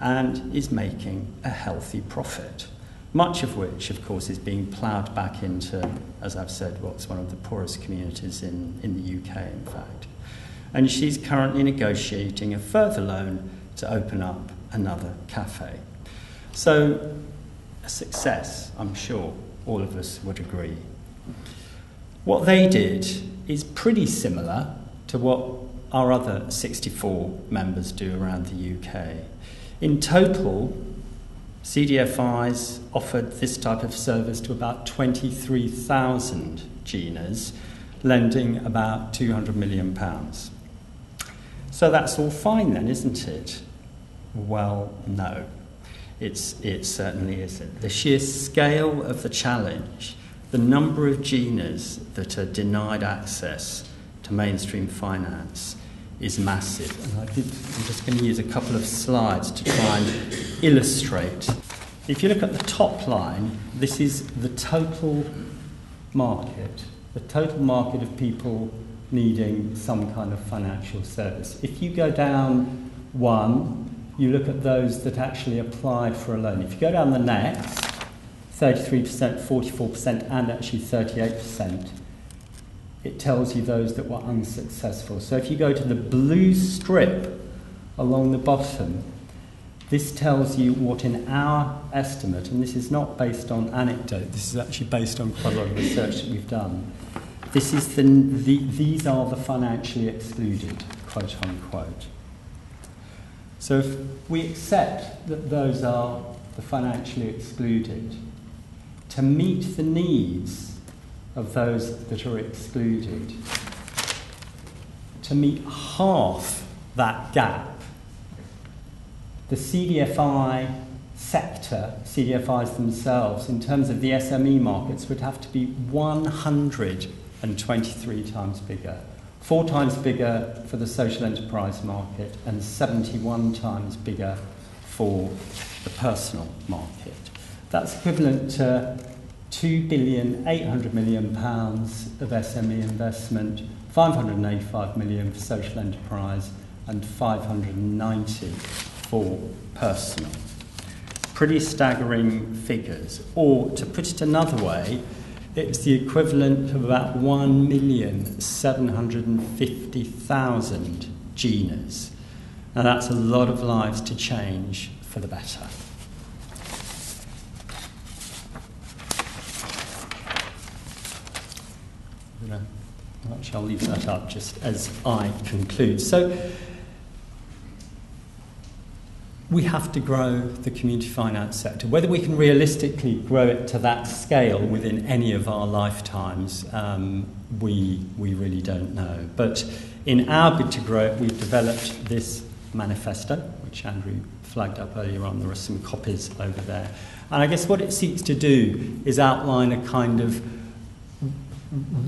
and is making a healthy profit. Much of which, of course, is being ploughed back into, as I've said, what's one of the poorest communities in, in the UK, in fact. And she's currently negotiating a further loan to open up another cafe. So, a success, I'm sure all of us would agree. What they did is pretty similar to what our other 64 members do around the UK. In total, CDFIs offered this type of service to about 23,000 GINAs, lending about £200 million. So that's all fine then, isn't it? Well, no. It's, it certainly isn't. The sheer scale of the challenge the number of GINAs that are denied access to mainstream finance is massive. And I did, I'm just going to use a couple of slides to try and illustrate. If you look at the top line, this is the total market, the total market of people needing some kind of financial service. If you go down one, you look at those that actually applied for a loan. If you go down the next, 33%, 44%, and actually 38%, it tells you those that were unsuccessful. So if you go to the blue strip along the bottom, this tells you what, in our estimate, and this is not based on anecdote, this is actually based on quite a lot of research that we've done. This is the, the, these are the financially excluded, quote unquote. So if we accept that those are the financially excluded, to meet the needs of those that are excluded, to meet half that gap. The CDFI sector, CDFIs themselves, in terms of the SME markets, would have to be 123 times bigger, four times bigger for the social enterprise market, and 71 times bigger for the personal market. That's equivalent to 2 billion 800 million pounds of SME investment, 585 million for social enterprise and 590 for personal. Pretty staggering figures. Or to put it another way, it's the equivalent of about 1,750,000 GINAs. Now that's a lot of lives to change for the better. I shall leave that up just as I conclude. So, we have to grow the community finance sector. Whether we can realistically grow it to that scale within any of our lifetimes, um, we, we really don't know. But in our bid to grow it, we've developed this manifesto, which Andrew flagged up earlier on. There are some copies over there. And I guess what it seeks to do is outline a kind of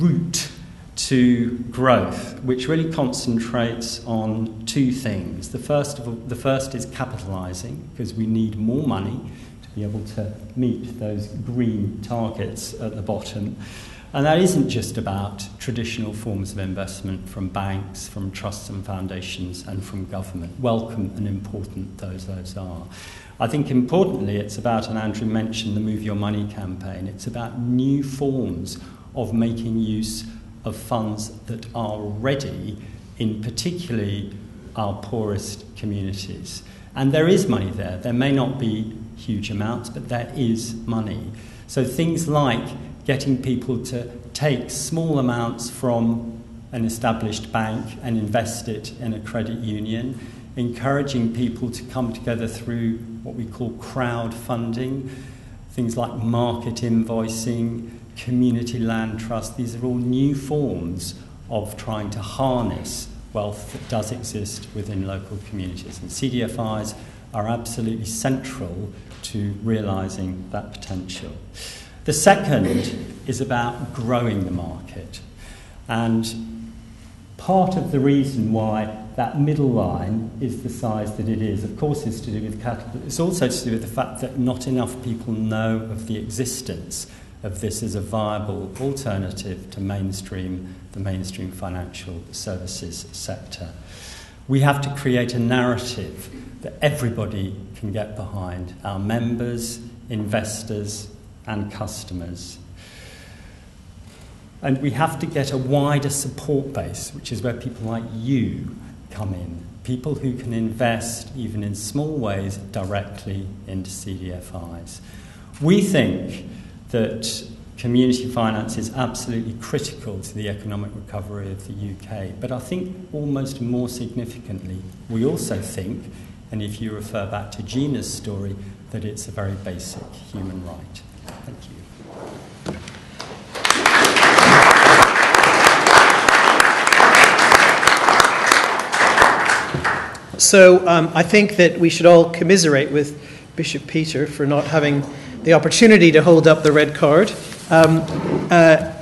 route to growth, which really concentrates on two things. The first, of all, the first is capitalising, because we need more money to be able to meet those green targets at the bottom. And that isn't just about traditional forms of investment from banks, from trusts and foundations, and from government. Welcome and important those those are. I think importantly, it's about, and Andrew mentioned the Move Your Money campaign, it's about new forms of making use of funds that are ready in particularly our poorest communities. And there is money there. There may not be huge amounts, but there is money. So things like getting people to take small amounts from an established bank and invest it in a credit union, encouraging people to come together through what we call crowdfunding, things like market invoicing, community land trust. These are all new forms of trying to harness wealth that does exist within local communities. And CDFIs are absolutely central to realising that potential. The second is about growing the market. And part of the reason why that middle line is the size that it is, of course, is to do with capital. It's also to do with the fact that not enough people know of the existence of this as a viable alternative to mainstream the mainstream financial services sector. We have to create a narrative that everybody can get behind our members, investors, and customers. And we have to get a wider support base, which is where people like you come in. People who can invest, even in small ways, directly into CDFIs. We think that community finance is absolutely critical to the economic recovery of the UK. But I think almost more significantly, we also think, and if you refer back to Gina's story, that it's a very basic human right. Thank you. So um, I think that we should all commiserate with Bishop Peter for not having the opportunity to hold up the red card. Um, uh,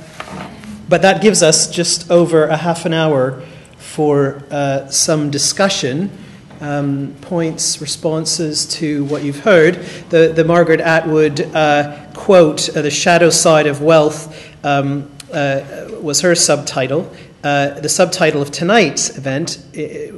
but that gives us just over a half an hour for uh, some discussion um, points, responses to what you've heard. The, the Margaret Atwood uh, quote, The Shadow Side of Wealth, um, uh, was her subtitle. Uh, the subtitle of tonight's event,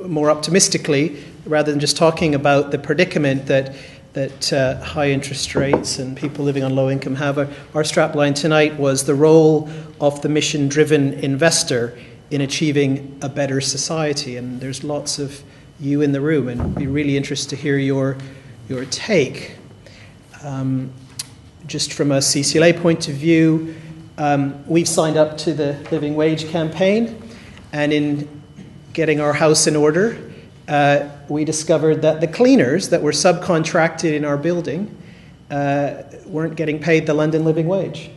more optimistically, rather than just talking about the predicament that that uh, high interest rates and people living on low income have. Our, strapline tonight was the role of the mission driven investor in achieving a better society. And there's lots of you in the room, and it'd be really interested to hear your, your take. Um, just from a CCLA point of view, um, we've signed up to the living wage campaign, and in getting our house in order, uh, we discovered that the cleaners that were subcontracted in our building uh, weren't getting paid the London living wage.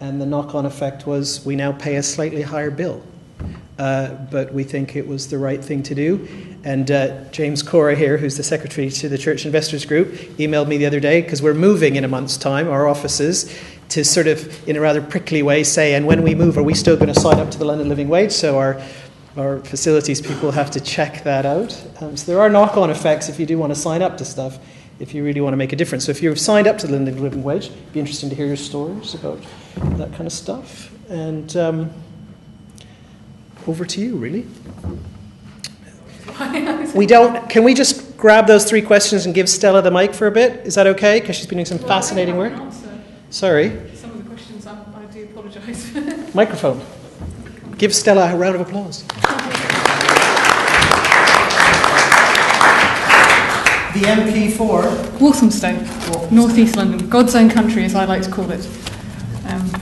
And the knock on effect was we now pay a slightly higher bill. Uh, but we think it was the right thing to do. And uh, James Cora here, who's the secretary to the Church Investors Group, emailed me the other day because we're moving in a month's time, our offices, to sort of, in a rather prickly way, say, and when we move, are we still going to sign up to the London Living Wage? So our, our facilities people have to check that out. Um, so there are knock on effects if you do want to sign up to stuff, if you really want to make a difference. So if you've signed up to the London Living Wage, it'd be interesting to hear your stories about that kind of stuff. And. Um, over to you, really. <laughs> we don't. Can we just grab those three questions and give Stella the mic for a bit? Is that okay? Because she's been doing some well, fascinating work. Sorry. Some of the questions, I, I do apologise. <laughs> Microphone. Give Stella a round of applause. the MP for Walthamstow, North East London, God's own country, as I like to call it. Um,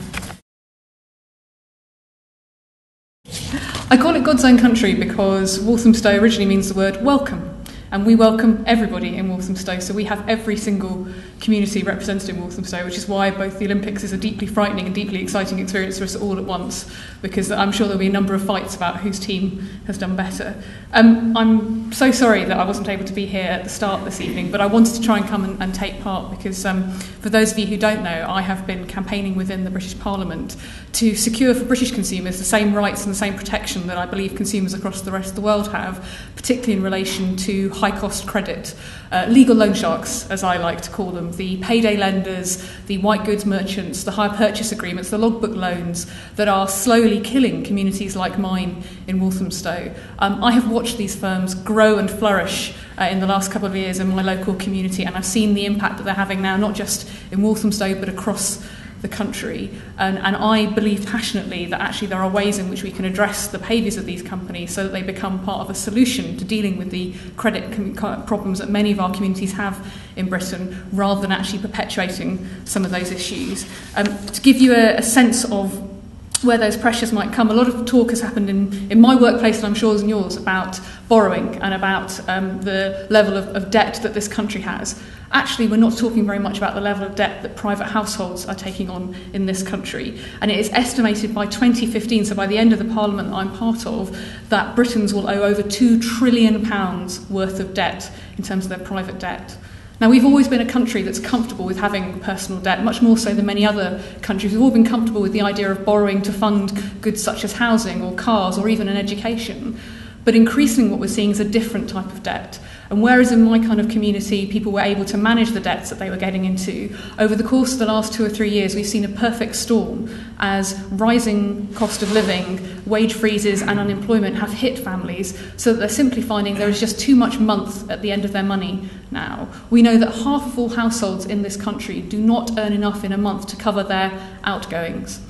I call it God's own country because Walthamstow originally means the word welcome. And we welcome everybody in Walthamstow. So we have every single community represented in Walthamstow, which is why both the Olympics is a deeply frightening and deeply exciting experience for us all at once, because I'm sure there'll be a number of fights about whose team has done better. Um, I'm so sorry that I wasn't able to be here at the start this evening, but I wanted to try and come and, and take part because, um, for those of you who don't know, I have been campaigning within the British Parliament to secure for British consumers the same rights and the same protection that I believe consumers across the rest of the world have, particularly in relation to high cost credit. Uh, legal loan sharks, as I like to call them, the payday lenders, the white goods merchants, the hire purchase agreements, the logbook loans that are slowly killing communities like mine in Walthamstow. Um, I have watched these firms grow and flourish uh, in the last couple of years in my local community and I've seen the impact that they're having now, not just in Walthamstow but across the country. And, and I believe passionately that actually there are ways in which we can address the behaviours of these companies so that they become part of a solution to dealing with the credit com- problems that many of our communities have in Britain, rather than actually perpetuating some of those issues. Um, to give you a, a sense of where those pressures might come. A lot of talk has happened in, in my workplace, and I'm sure in yours, about borrowing and about um, the level of, of debt that this country has. Actually, we're not talking very much about the level of debt that private households are taking on in this country. And it is estimated by 2015, so by the end of the parliament that I'm part of, that Britons will owe over £2 trillion worth of debt in terms of their private debt. Now, we've always been a country that's comfortable with having personal debt, much more so than many other countries. We've all been comfortable with the idea of borrowing to fund goods such as housing or cars or even an education. But increasingly, what we're seeing is a different type of debt. And whereas in my kind of community, people were able to manage the debts that they were getting into, over the course of the last two or three years, we've seen a perfect storm as rising cost of living, wage freezes, and unemployment have hit families so that they're simply finding there is just too much month at the end of their money now. We know that half of all households in this country do not earn enough in a month to cover their outgoings.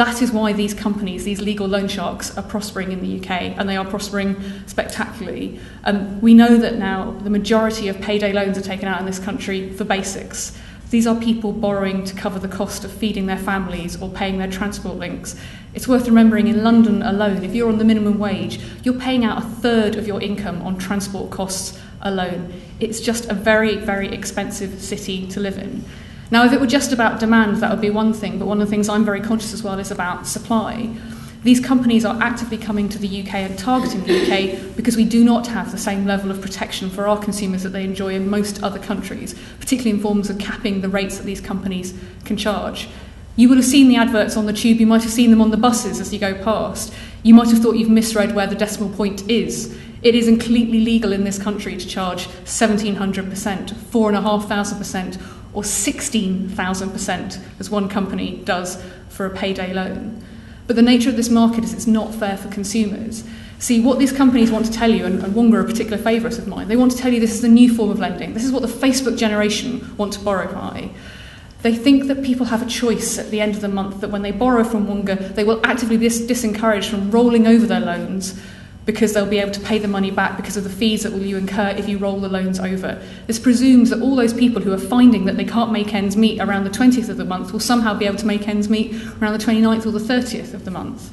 That is why these companies, these legal loan sharks, are prospering in the UK, and they are prospering spectacularly. Um, we know that now the majority of payday loans are taken out in this country for basics. These are people borrowing to cover the cost of feeding their families or paying their transport links. It's worth remembering in London alone, if you're on the minimum wage, you're paying out a third of your income on transport costs alone. It's just a very, very expensive city to live in. Now, if it were just about demand, that would be one thing, but one of the things I'm very conscious as well is about supply. These companies are actively coming to the UK and targeting the UK because we do not have the same level of protection for our consumers that they enjoy in most other countries, particularly in forms of capping the rates that these companies can charge. You will have seen the adverts on the tube, you might have seen them on the buses as you go past. You might have thought you've misread where the decimal point is. It is completely legal in this country to charge 1700%, 4,500%, or 16,000%, as one company does for a payday loan. But the nature of this market is it's not fair for consumers. See, what these companies want to tell you, and, and Wonga are a particular favourite of mine, they want to tell you this is a new form of lending. This is what the Facebook generation want to borrow by. They think that people have a choice at the end of the month, that when they borrow from Wonga, they will actively be dis- discouraged from rolling over their loans because they'll be able to pay the money back because of the fees that will you incur if you roll the loans over. This presumes that all those people who are finding that they can't make ends meet around the 20th of the month will somehow be able to make ends meet around the 29th or the 30th of the month.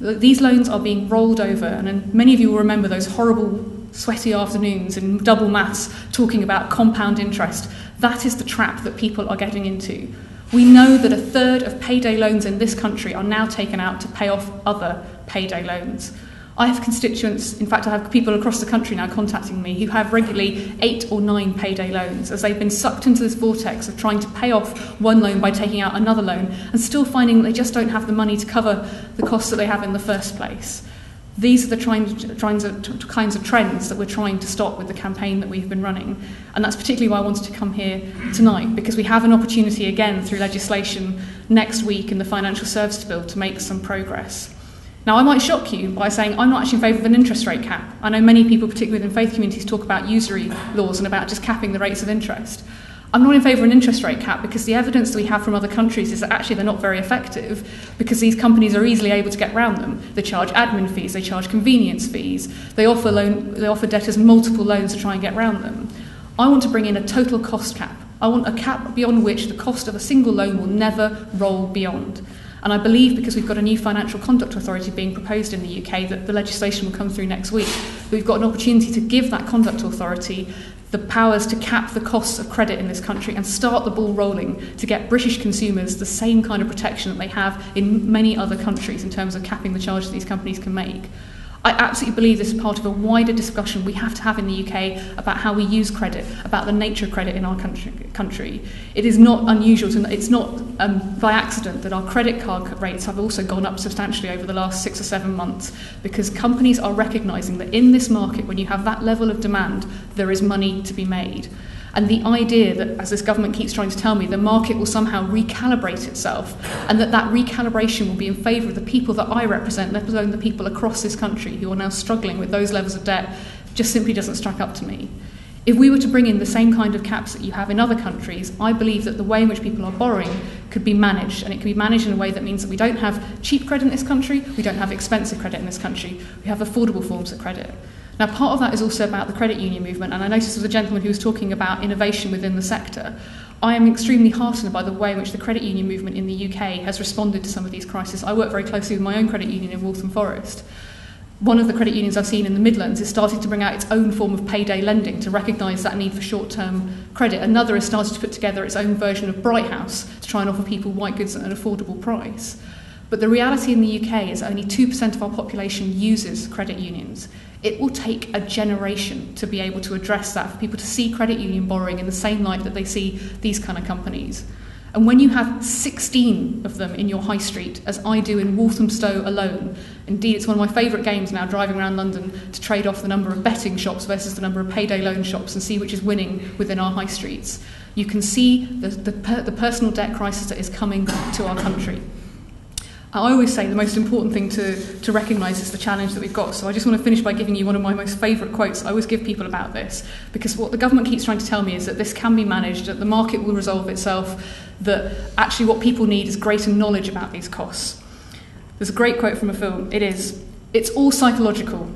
These loans are being rolled over, and many of you will remember those horrible, sweaty afternoons in double maths talking about compound interest. That is the trap that people are getting into. We know that a third of payday loans in this country are now taken out to pay off other payday loans. I have constituents, in fact, I have people across the country now contacting me who have regularly eight or nine payday loans as they've been sucked into this vortex of trying to pay off one loan by taking out another loan and still finding that they just don't have the money to cover the costs that they have in the first place. These are the kinds of, trends that we're trying to stop with the campaign that we've been running. And that's particularly why I wanted to come here tonight, because we have an opportunity again through legislation next week in the Financial Services Bill to make some progress. Now, I might shock you by saying I'm not actually in favour of an interest rate cap. I know many people, particularly within faith communities, talk about usury laws and about just capping the rates of interest. I'm not in favour of an interest rate cap because the evidence that we have from other countries is that actually they're not very effective because these companies are easily able to get around them. They charge admin fees, they charge convenience fees, they offer, loan, they offer debtors multiple loans to try and get around them. I want to bring in a total cost cap. I want a cap beyond which the cost of a single loan will never roll beyond. And I believe because we've got a new Financial Conduct Authority being proposed in the UK that the legislation will come through next week. We've got an opportunity to give that Conduct Authority the powers to cap the costs of credit in this country and start the ball rolling to get British consumers the same kind of protection that they have in many other countries in terms of capping the charges these companies can make. I absolutely believe this is part of a wider discussion we have to have in the UK about how we use credit, about the nature of credit in our country. country. It is not unusual, to, it's not um, by accident that our credit card rates have also gone up substantially over the last six or seven months because companies are recognising that in this market, when you have that level of demand, there is money to be made. And the idea that, as this government keeps trying to tell me, the market will somehow recalibrate itself and that that recalibration will be in favour of the people that I represent, let alone the people across this country who are now struggling with those levels of debt, just simply doesn't strike up to me. If we were to bring in the same kind of caps that you have in other countries, I believe that the way in which people are borrowing could be managed, and it can be managed in a way that means that we don't have cheap credit in this country, we don't have expensive credit in this country, we have affordable forms of credit. Now, part of that is also about the credit union movement, and I noticed there was a gentleman who was talking about innovation within the sector. I am extremely heartened by the way in which the credit union movement in the UK has responded to some of these crises. I work very closely with my own credit union in Waltham Forest. One of the credit unions I've seen in the Midlands is starting to bring out its own form of payday lending to recognise that need for short term credit. Another has started to put together its own version of Bright House to try and offer people white goods at an affordable price. But the reality in the UK is only 2% of our population uses credit unions. It will take a generation to be able to address that, for people to see credit union borrowing in the same light that they see these kind of companies. And when you have 16 of them in your high street, as I do in Walthamstow alone, indeed it's one of my favourite games now driving around London to trade off the number of betting shops versus the number of payday loan shops and see which is winning within our high streets. You can see the, the, the personal debt crisis that is coming to our country. I always say the most important thing to, to recognise is the challenge that we've got. So I just want to finish by giving you one of my most favourite quotes I always give people about this. Because what the government keeps trying to tell me is that this can be managed, that the market will resolve itself, that actually what people need is greater knowledge about these costs. There's a great quote from a film. It is, it's all psychological.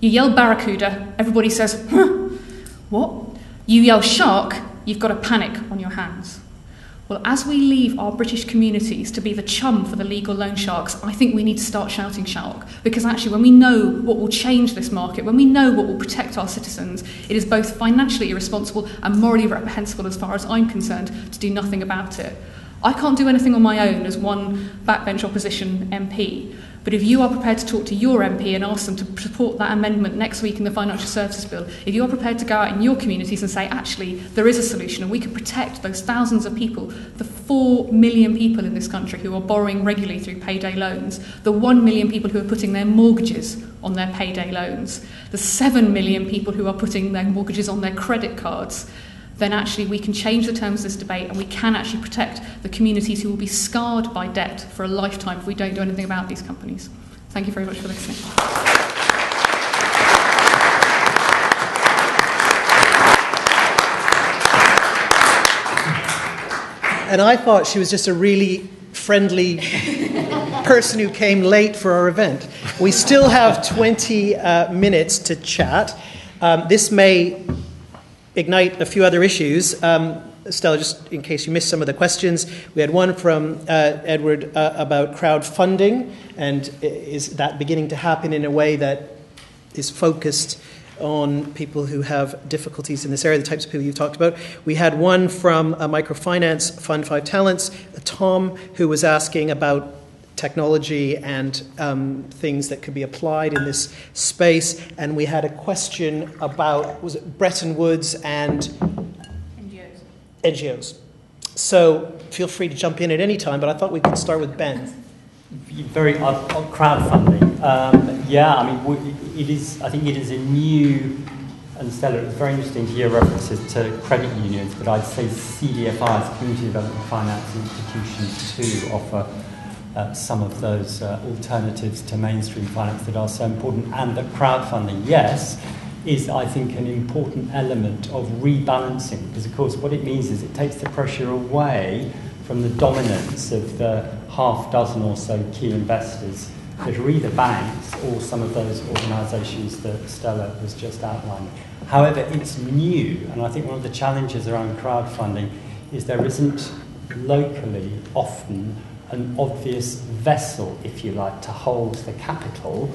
You yell barracuda, everybody says, huh, what? You yell shark, you've got a panic on your hands. Well, as we leave our British communities to be the chum for the legal loan sharks, I think we need to start shouting shark. Because actually, when we know what will change this market, when we know what will protect our citizens, it is both financially irresponsible and morally reprehensible, as far as I'm concerned, to do nothing about it. I can't do anything on my own as one backbench opposition MP. But if you are prepared to talk to your MP and ask them to support that amendment next week in the Financial Services Bill, if you are prepared to go out in your communities and say, actually, there is a solution and we can protect those thousands of people, the 4 million people in this country who are borrowing regularly through payday loans, the 1 million people who are putting their mortgages on their payday loans, the 7 million people who are putting their mortgages on their credit cards, then actually we can change the terms of this debate and we can actually protect the communities who will be scarred by debt for a lifetime if we don't do anything about these companies. Thank you very much for listening. And I thought she was just a really friendly person who came late for our event. We still have 20 uh, minutes to chat. Um, this may ignite a few other issues. Um, Stella, just in case you missed some of the questions, we had one from uh, Edward uh, about crowdfunding, and is that beginning to happen in a way that is focused on people who have difficulties in this area, the types of people you've talked about. We had one from a microfinance fund, Five Talents, Tom, who was asking about technology and um, things that could be applied in this space. And we had a question about was it Bretton Woods and NGOs. NGOs. So feel free to jump in at any time, but I thought we could start with Ben. Very uh, crowdfunding. Um, yeah, I mean, it is. I think it is a new. And Stella, it was very interesting to hear references to credit unions, but I'd say CDFIs, community development finance institutions, too, offer uh, some of those uh, alternatives to mainstream finance that are so important, and that crowdfunding, yes, is, I think, an important element of rebalancing, because, of course, what it means is it takes the pressure away from the dominance of the half dozen or so key investors that are either banks or some of those organisations that Stella was just outlining. However, it's new, and I think one of the challenges around crowdfunding is there isn't locally often an obvious vessel, if you like, to hold the capital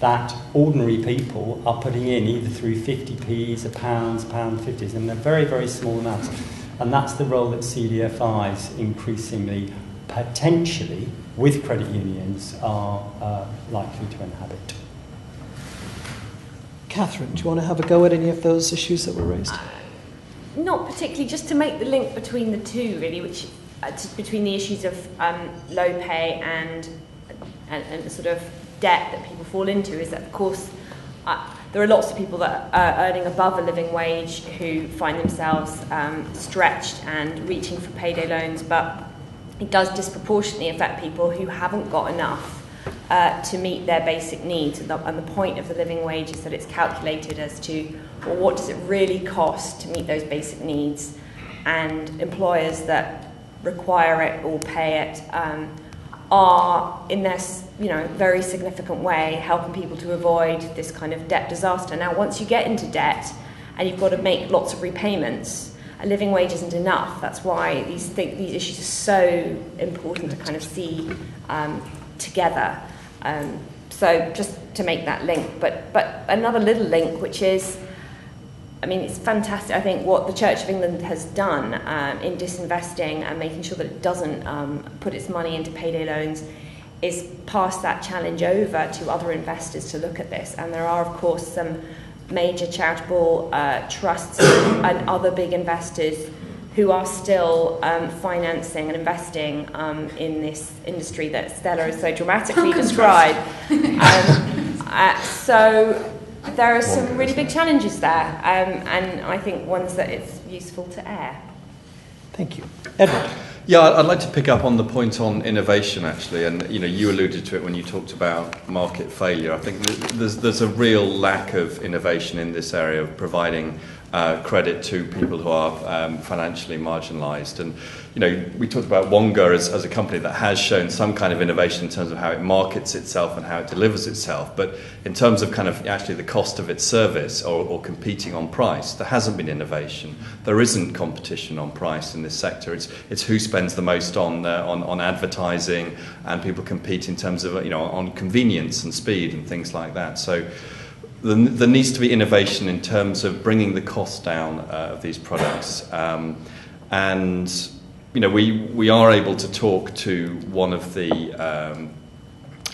that ordinary people are putting in either through 50p's, a pounds, pound 50s, and they're very, very small amounts. And that's the role that CDFIs increasingly, potentially, with credit unions, are uh, likely to inhabit. Catherine, do you want to have a go at any of those issues that were raised? Uh, not particularly, just to make the link between the two, really, which to, between the issues of um, low pay and, and, and the sort of debt that people fall into is that, of course, uh, there are lots of people that are earning above a living wage who find themselves um, stretched and reaching for payday loans, but it does disproportionately affect people who haven't got enough uh, to meet their basic needs. And the, and the point of the living wage is that it's calculated as to well, what does it really cost to meet those basic needs, and employers that require it or pay it. Um, are in this you know very significant way helping people to avoid this kind of debt disaster now once you get into debt and you've got to make lots of repayments a living wage isn't enough that's why these th- these issues are so important to kind of see um, together um, so just to make that link but but another little link which is I mean, it's fantastic. I think what the Church of England has done um, in disinvesting and making sure that it doesn't um, put its money into payday loans is pass that challenge over to other investors to look at this. And there are, of course, some major charitable uh, trusts <coughs> and other big investors who are still um, financing and investing um, in this industry that Stella has so dramatically described. um, uh, so there are some really big challenges there, um, and I think ones that it's useful to air. Thank you. Edward. Yeah, I'd like to pick up on the point on innovation actually, and you know you alluded to it when you talked about market failure. I think there's there's a real lack of innovation in this area of providing uh, credit to people who are um, financially marginalised. And you know, we talked about Wonga as, as a company that has shown some kind of innovation in terms of how it markets itself and how it delivers itself. But in terms of kind of actually the cost of its service or, or competing on price, there hasn't been innovation. There isn't competition on price in this sector. It's, it's who spends the most on, uh, on, on advertising, and people compete in terms of you know on convenience and speed and things like that. So there needs to be innovation in terms of bringing the cost down uh, of these products. Um, and you know, we, we are able to talk to one of the um,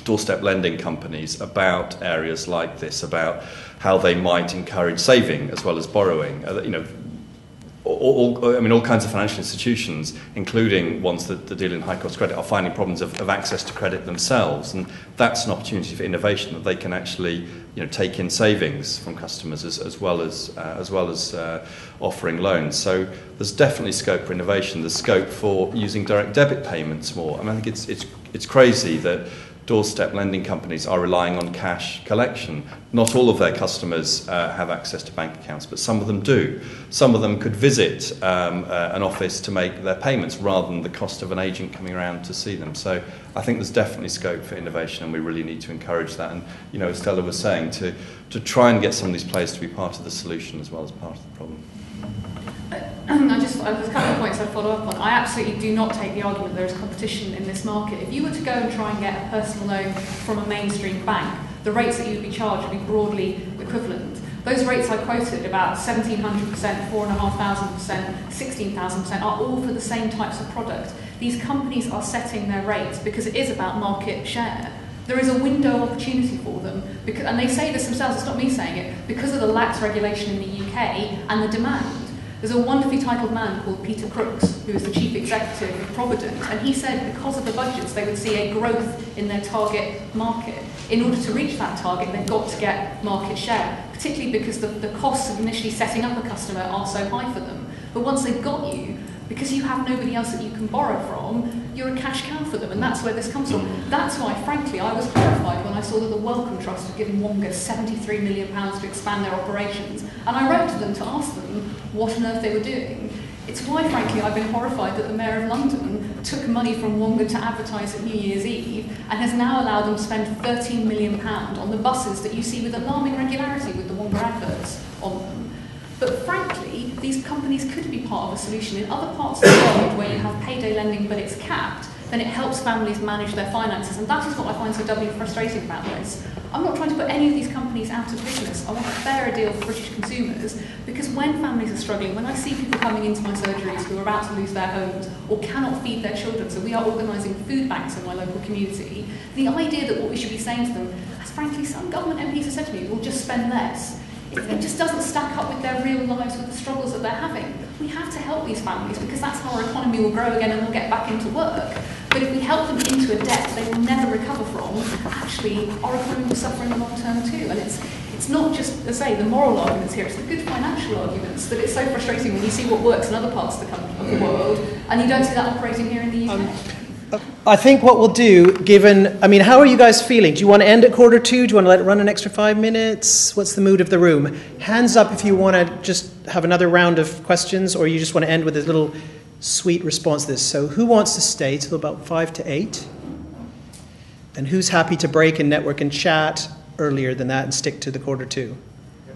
doorstep lending companies about areas like this, about how they might encourage saving as well as borrowing. Uh, you know, all, all, I mean, all kinds of financial institutions, including ones that, that deal in high cost credit, are finding problems of, of access to credit themselves. And that's an opportunity for innovation that they can actually you know, take in savings from customers as, as well as, uh, as, well as uh, offering loans. So there's definitely scope for innovation. There's scope for using direct debit payments more. I mean, I think it's, it's, it's crazy that doorstep lending companies are relying on cash collection. Not all of their customers uh, have access to bank accounts, but some of them do. Some of them could visit um, uh, an office to make their payments rather than the cost of an agent coming around to see them. So I think there's definitely scope for innovation, and we really need to encourage that. And you know, as Stella was saying, to, to try and get some of these players to be part of the solution as well as part of the problem. I just there's a couple of points I'd follow up on. I absolutely do not take the argument there is competition in this market. If you were to go and try and get a personal loan from a mainstream bank, the rates that you would be charged would be broadly equivalent. Those rates I quoted, about 1,700%, 4,500%, 16,000%, are all for the same types of product. These companies are setting their rates because it is about market share. There is a window of opportunity for them, because, and they say this themselves, it's not me saying it, because of the lax regulation in the UK and the demand. There's a wonderfully titled man called Peter Crooks, who is the chief executive of Provident, and he said because of the budgets, they would see a growth in their target market. In order to reach that target, they've got to get market share, particularly because the, the costs of initially setting up a customer are so high for them. But once they've got you, because you have nobody else that you can borrow from, you're a cash cow for them, and that's where this comes from. Mm. That's why, frankly, I was horrified when I saw that the Wellcome Trust had given Wonga £73 million to expand their operations, and I wrote to them to ask them what on earth they were doing. It's why, frankly, I've been horrified that the Mayor of London took money from Wonga to advertise at New Year's Eve and has now allowed them to spend £13 million on the buses that you see with alarming regularity with the Wonga adverts on them. But frankly, these companies could be part of a solution. In other parts of the world where you have payday lending but it's capped, then it helps families manage their finances. And that is what I find so doubly frustrating about this. I'm not trying to put any of these companies out of business. I want a fairer deal for British consumers because when families are struggling, when I see people coming into my surgeries who are about to lose their homes or cannot feed their children, so we are organising food banks in my local community, the idea that what we should be saying to them, as frankly some government MPs have said to me, we'll just spend less, it, just doesn't stack up with their real lives, with the struggles that they're having. We have to help these families because that's how our economy will grow again and they'll get back into work. But if we help them into a debt they will never recover from, actually our economy will suffer in the long term too. And it's it's not just, as I say, the moral arguments here, it's the good financial arguments that it's so frustrating when you see what works in other parts of the, country, of the world and you don't see that operating here in the UK. Um, I think what we'll do, given, I mean, how are you guys feeling? Do you want to end at quarter two? Do you want to let it run an extra five minutes? What's the mood of the room? Hands up if you want to just have another round of questions or you just want to end with a little sweet response to this. So, who wants to stay till about five to eight? And who's happy to break and network and chat earlier than that and stick to the quarter two?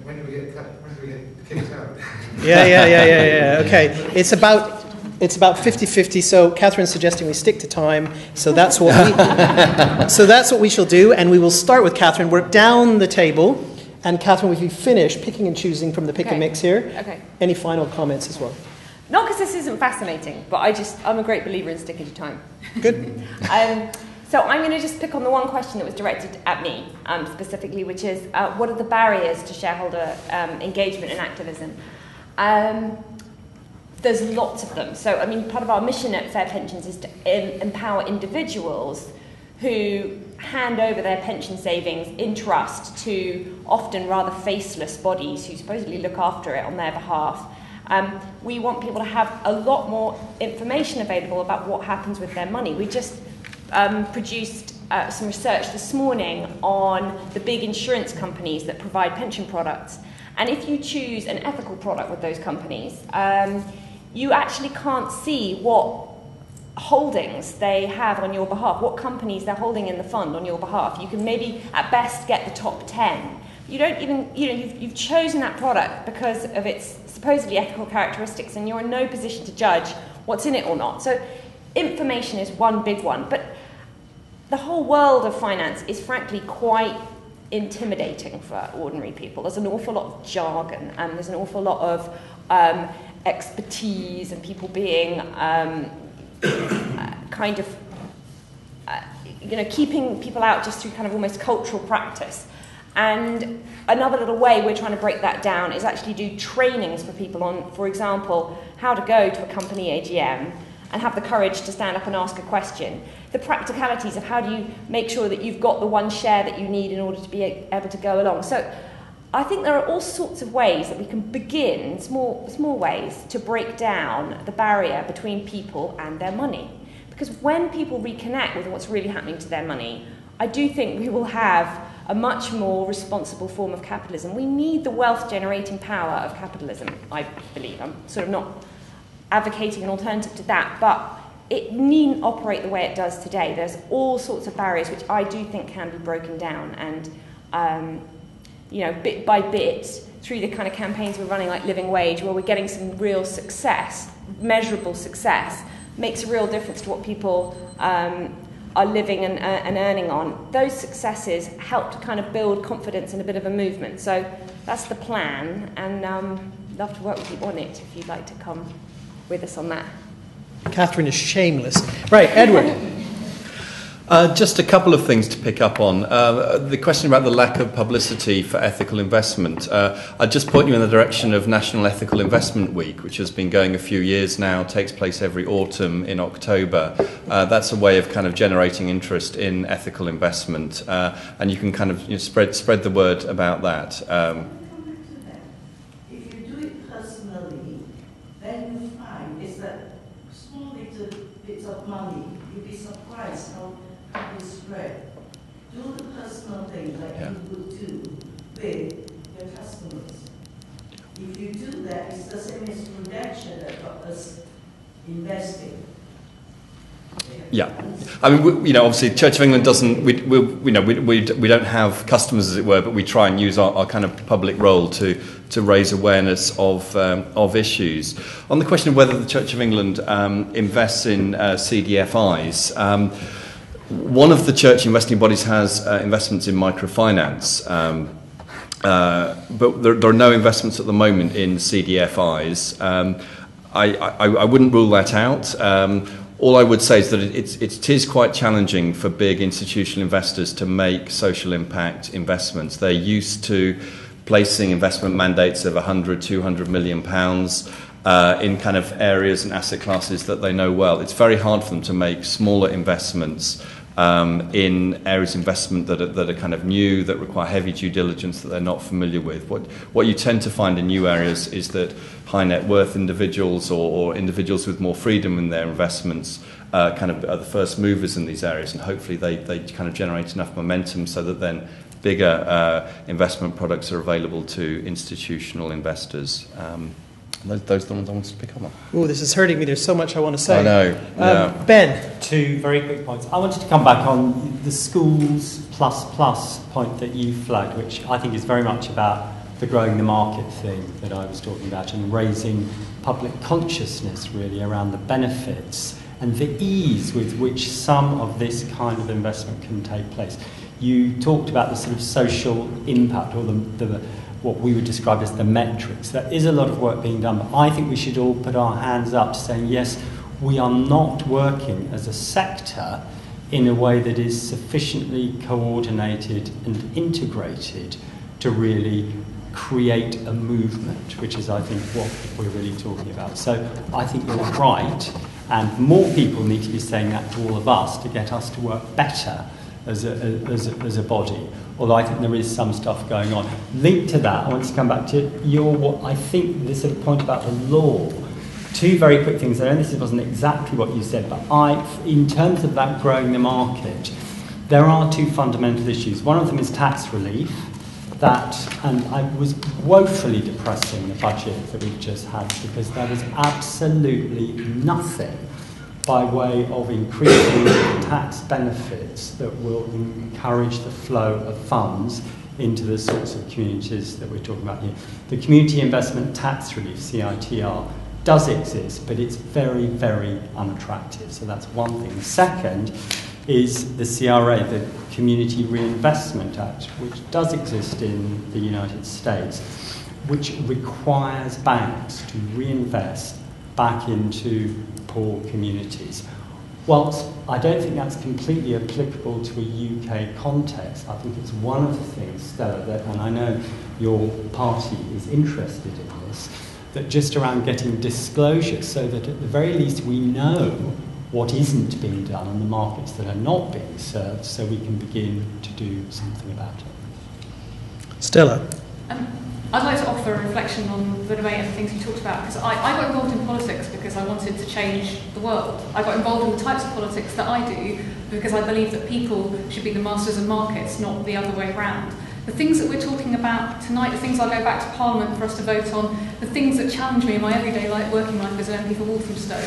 When do we get cut? When do we get kicked out? Yeah, yeah, yeah, yeah, yeah. Okay, it's about it's about 50-50. So Catherine's suggesting we stick to time. So that's what we <laughs> so that's what we shall do, and we will start with Catherine. Work down the table, and Catherine, if you finish picking and choosing from the pick Okay. and mix here, Okay. any final comments as well? Not because this isn't fascinating, but I just, I'm a great believer in sticking to time. Good. <laughs> Um, so I'm going to just pick on the one question that was directed at me um, specifically, which is uh, what are the barriers to shareholder um, engagement and activism? There's lots of them. So, I mean, part of our mission at FairPensions is to em- empower individuals who hand over their pension savings in trust to often rather faceless bodies who supposedly look after it on their behalf. Um, we want people to have a lot more information available about what happens with their money. We just um, produced uh, some research this morning on the big insurance companies that provide pension products. And if you choose an ethical product with those companies, um, you actually can't see what holdings they have on your behalf, what companies they're holding in the fund on your behalf. You can maybe at best get the top 10. You don't even, you know, you've, you've chosen that product because of its supposedly ethical characteristics and you're in no position to judge what's in it or not. So information is one big one, but the whole world of finance is frankly quite intimidating for ordinary people. There's an awful lot of jargon and there's an awful lot of um, expertise and people being um, <coughs> kind of, uh, you know, keeping people out just through kind of almost cultural practice. And another little way we're trying to break that down is actually do trainings for people on, for example, how to go to a company AGM and have the courage to stand up and ask a question. The practicalities of how do you make sure that you've got the one share that you need in order to be able to go along. So I think there are all sorts of ways that we can begin, small, small ways, to break down the barrier between people and their money. Because when people reconnect with what's really happening to their money, I do think we will have a much more responsible form of capitalism. We need the wealth generating power of capitalism, I believe. I'm sort of not advocating an alternative to that, but it needn't operate the way it does today. There's all sorts of barriers which I do think can be broken down, and um, you know, bit by bit, through the kind of campaigns we're running, like Living Wage, where we're getting some real success, measurable success, makes a real difference to what people um, are living and, uh, and earning on. Those successes help to kind of build confidence and a bit of a movement. So that's the plan, and um, love to work with you on it if you'd like to come with us on that. Catherine is shameless. Right, Edward. <laughs> Uh, just a couple of things to pick up on. Uh, the question about the lack of publicity for ethical investment. Uh, I'd just point you in the direction of National Ethical Investment Week, which has been going a few years now, takes place every autumn in October. Uh, that's a way of kind of generating interest in ethical investment, uh, and you can kind of you know, spread, spread the word about that. Um, If you do it personally, then you find is that small little bits of money, you'd be surprised how how they spread. Do the personal thing like Yeah. you would do with your customers. If you do that, it's the same as prudential that got us investing. Yeah, I mean, we, you know, obviously, Church of England doesn't. We, we you know, we, we, we don't have customers, as it were, but we try and use our, our kind of public role to to raise awareness of um, of issues. On the question of whether the Church of England um, invests in uh, CDFIs. Um, one of the church investing bodies has uh, investments in microfinance, um, uh, but there, there are no investments at the moment in CDFIs. Um, I, I, I wouldn't rule that out. Um, all I would say is that it, it's, it is quite challenging for big institutional investors to make social impact investments. They're used to placing investment mandates of 100, 200 million pounds uh, in kind of areas and asset classes that they know well. It's very hard for them to make smaller investments in areas of investment that are, that are kind of new, that require heavy due diligence that they're not familiar with. What, what you tend to find in new areas is that high net worth individuals or, or individuals with more freedom in their investments uh, kind of are the first movers in these areas, and hopefully they, they kind of generate enough momentum so that then bigger uh, investment products are available to institutional investors. Um, those, those are the ones I wanted to pick up on. Oh, this is hurting me. There's so much I want to say. I know. Yeah. Um, ben. Two very quick points. I wanted to come back on the schools plus plus point that you flagged, which I think is very much about the growing the market thing that I was talking about and raising public consciousness really around the benefits and the ease with which some of this kind of investment can take place. You talked about the sort of social impact or the, the what we would describe as the metrics. There is a lot of work being done, but I think we should all put our hands up to saying, yes, we are not working as a sector in a way that is sufficiently coordinated and integrated to really create a movement, which is, I think, what we're really talking about. So I think you're right, and more people need to be saying that to all of us to get us to work better as a, as a, as a body, although I think there is some stuff going on. Linked to that, I want to come back to your, I think, this sort of point about the law. Two very quick things. I know this wasn't exactly what you said, but I, in terms of that growing the market, there are two fundamental issues. One of them is tax relief, that, and I was woefully depressing the budget that we've just had because there was absolutely nothing by way of increasing tax benefits that will encourage the flow of funds into the sorts of communities that we're talking about here. The Community Investment Tax Relief, CITR, does exist, but it's very, very unattractive. So that's one thing. Second is the CRA, the Community Reinvestment Act, which does exist in the United States, which requires banks to reinvest back into poor communities. Whilst I don't think that's completely applicable to a UK context, I think it's one of the things, Stella, that, and I know your party is interested in this, that just around getting disclosure so that at the very least we know what isn't being done on the markets that are not being served so we can begin to do something about it. Stella. Um, I'd like to offer a reflection on the debate and the things you talked about because I, I got involved in politics because I wanted to change the world. I got involved in the types of politics that I do because I believe that people should be the masters of markets, not the other way around. The things that we're talking about tonight, the things I'll go back to Parliament for us to vote on, the things that challenge me in my everyday life, working life as an MP for Walthamstow,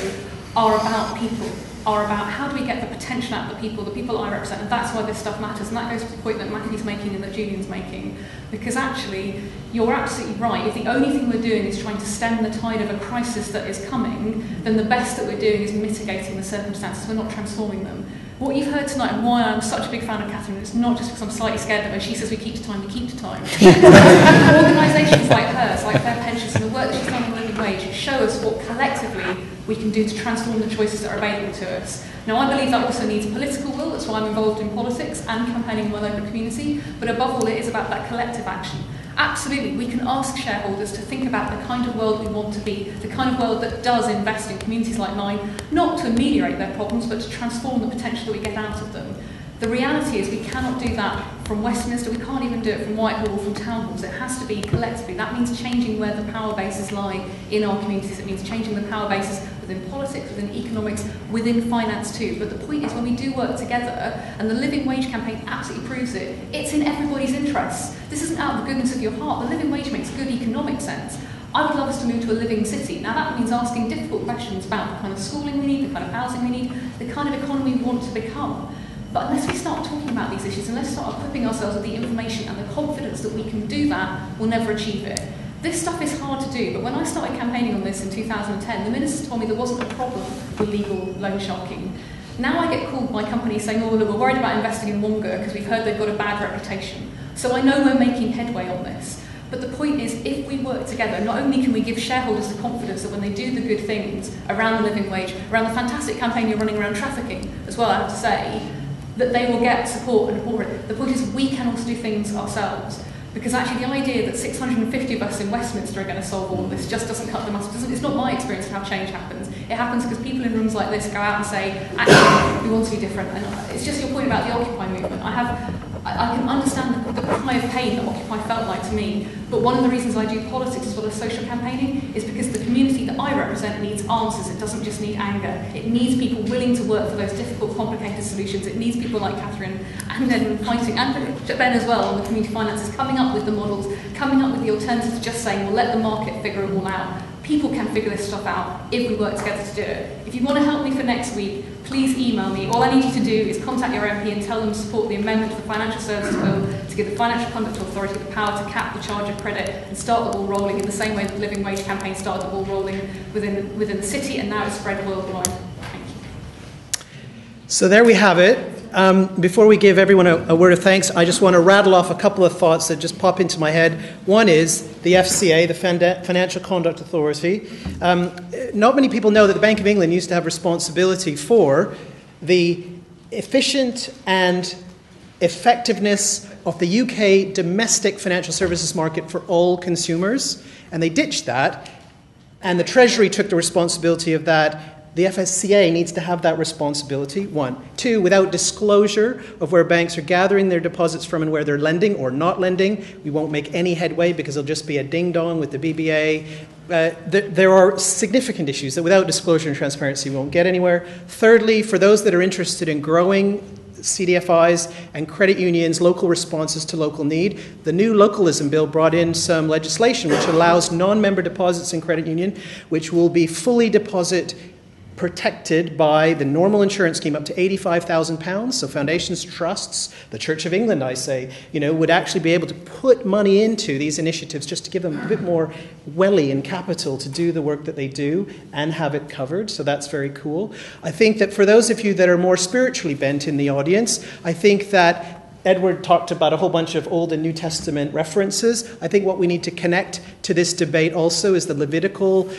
are about people are about how do we get the potential out of the people, the people I represent, and that's why this stuff matters. And that goes to the point that Matthew's making and that Julian's making. Because actually, you're absolutely right. If the only thing we're doing is trying to stem the tide of a crisis that is coming, then the best that we're doing is mitigating the circumstances. We're not transforming them. What you've heard tonight and why I'm such a big fan of Catherine, it's not just because I'm slightly scared of her. She says we keep to time, we keep to time. <laughs> Organisations like hers, like FairPensions, and the work that she's done on the living wage, show us what collectively we can do to transform the choices that are available to us. Now, I believe that also needs political will, that's why I'm involved in politics and campaigning in my local community, but above all, it is about that collective action. Absolutely, we can ask shareholders to think about the kind of world we want to be, the kind of world that does invest in communities like mine, not to ameliorate their problems, but to transform the potential that we get out of them. The reality is we cannot do that from Westminster, we can't even do it from Whitehall, or from town halls. It has to be collectively. That means changing where the power bases lie in our communities. It means changing the power bases within politics, within economics, within finance too. But the point is when we do work together, and the Living Wage campaign absolutely proves it, it's in everybody's interests. This isn't out of the goodness of your heart. The living wage makes good economic sense. I would love us to move to a living city. Now that means asking difficult questions about the kind of schooling we need, the kind of housing we need, the kind of economy we want to become. But unless we start talking about these issues, unless we start equipping ourselves with the information and the confidence that we can do that, we'll never achieve it. This stuff is hard to do, but when I started campaigning on this in 2010, the minister told me there wasn't a problem with legal loan sharking. Now I get called by companies saying, oh, look, we're worried about investing in Wonga because we've heard they've got a bad reputation. So I know we're making headway on this. But the point is, if we work together, not only can we give shareholders the confidence that when they do the good things around the living wage, around the fantastic campaign you're running around trafficking as well, I have to say, that they will get support and support. The point is, we can also do things ourselves. Because actually, the idea that 650 of us in Westminster are going to solve all this just doesn't cut the mustard. It's not my experience of how change happens. It happens because people in rooms like this go out and say, actually, we want to be different. And it's just your point about the Occupy movement. I have I, I can understand the, cry of pain that Occupy felt like to me, but one of the reasons I do politics as well as social campaigning is because the community that I represent needs answers. It doesn't just need anger. It needs people willing to work for those difficult, complicated solutions. It needs people like Catherine and then fighting, and Ben as well on the community finances, coming up with the models, coming up with the alternatives, just saying, well, let the market figure it all out people can figure this stuff out if we work together to do it. If you want to help me for next week, please email me. All I need you to do is contact your MP and tell them to support the amendment to the Financial Services Bill to give the Financial Conduct Authority the power to cap the charge of credit and start the ball rolling in the same way the Living Wage campaign started the ball rolling within, within the city and now it's spread worldwide. Thank you. So there we have it. Um, before we give everyone a, a, word of thanks, I just want to rattle off a couple of thoughts that just pop into my head. One is the FCA, the Financial Conduct Authority. Um, not many people know that the Bank of England used to have responsibility for the efficient and effectiveness of the UK domestic financial services market for all consumers, and they ditched that. And the Treasury took the responsibility of that the FSCA needs to have that responsibility, one. Two, without disclosure of where banks are gathering their deposits from and where they're lending or not lending, we won't make any headway because it'll just be a ding dong with the BBA. Uh, th- there are significant issues that without disclosure and transparency we won't get anywhere. Thirdly, for those that are interested in growing CDFIs and credit unions' local responses to local need. The new localism bill brought in some legislation which allows non member deposits in credit union, which will be fully deposit protected by the normal insurance scheme up to £85,000. So foundations, trusts, the Church of England, I say, you know, would actually be able to put money into these initiatives just to give them a bit more welly and capital to do the work that they do and have it covered. So that's very cool. I think that for those of you that are more spiritually bent in the audience, I think that Edward talked about a whole bunch of Old and New Testament references. I think what we need to connect to this debate also is the Levitical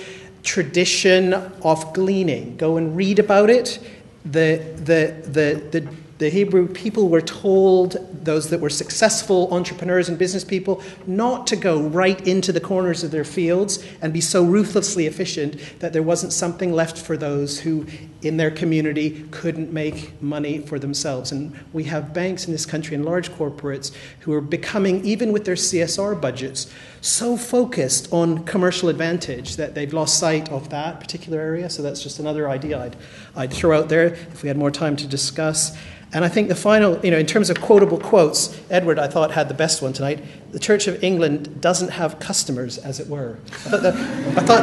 tradition of gleaning. Go and read about it. The, the, the, the, the Hebrew people were told, those that were successful entrepreneurs and business people, not to go right into the corners of their fields and be so ruthlessly efficient that there wasn't something left for those who, in their community, couldn't make money for themselves. And we have banks in this country and large corporates who are becoming, even with their CSR budgets, so focused on commercial advantage that they've lost sight of that particular area. So that's just another idea I'd, I'd throw out there if we had more time to discuss. And I think the final, you know, in terms of quotable quotes, Edward, I thought, had the best one tonight. The Church of England doesn't have customers, as it were. I thought that, I thought,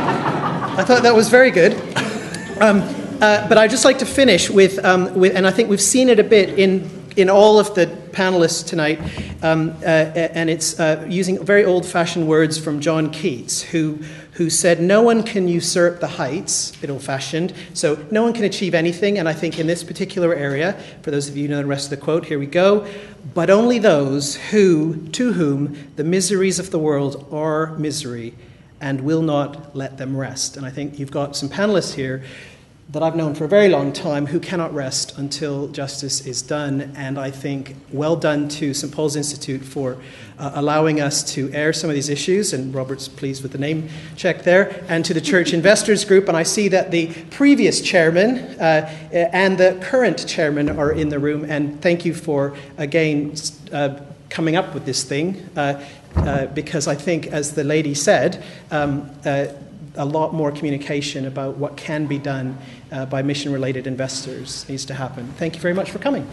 I thought that was very good. Um, uh, but I'd just like to finish with, um, with, and I think we've seen it a bit in, in all of the panelists tonight, um, uh, and it's uh, using very old fashioned words from John Keats, who who said, No one can usurp the heights, a bit old fashioned, so no one can achieve anything. And I think in this particular area, for those of you who know the rest of the quote, here we go, but only those who, to whom the miseries of the world are misery and will not let them rest. And I think you've got some panelists here that I've known for a very long time who cannot rest until justice is done. And I think well done to St. Paul's Institute for uh, allowing us to air some of these issues. And Robert's pleased with the name check there. And to the Church Investors Group. And I see that the previous chairman uh, and the current chairman are in the room. And thank you for, again, uh, coming up with this thing. Uh, uh, because I think, as the lady said, um, uh, a lot more communication about what can be done uh, by mission related investors needs to happen. Thank you very much for coming.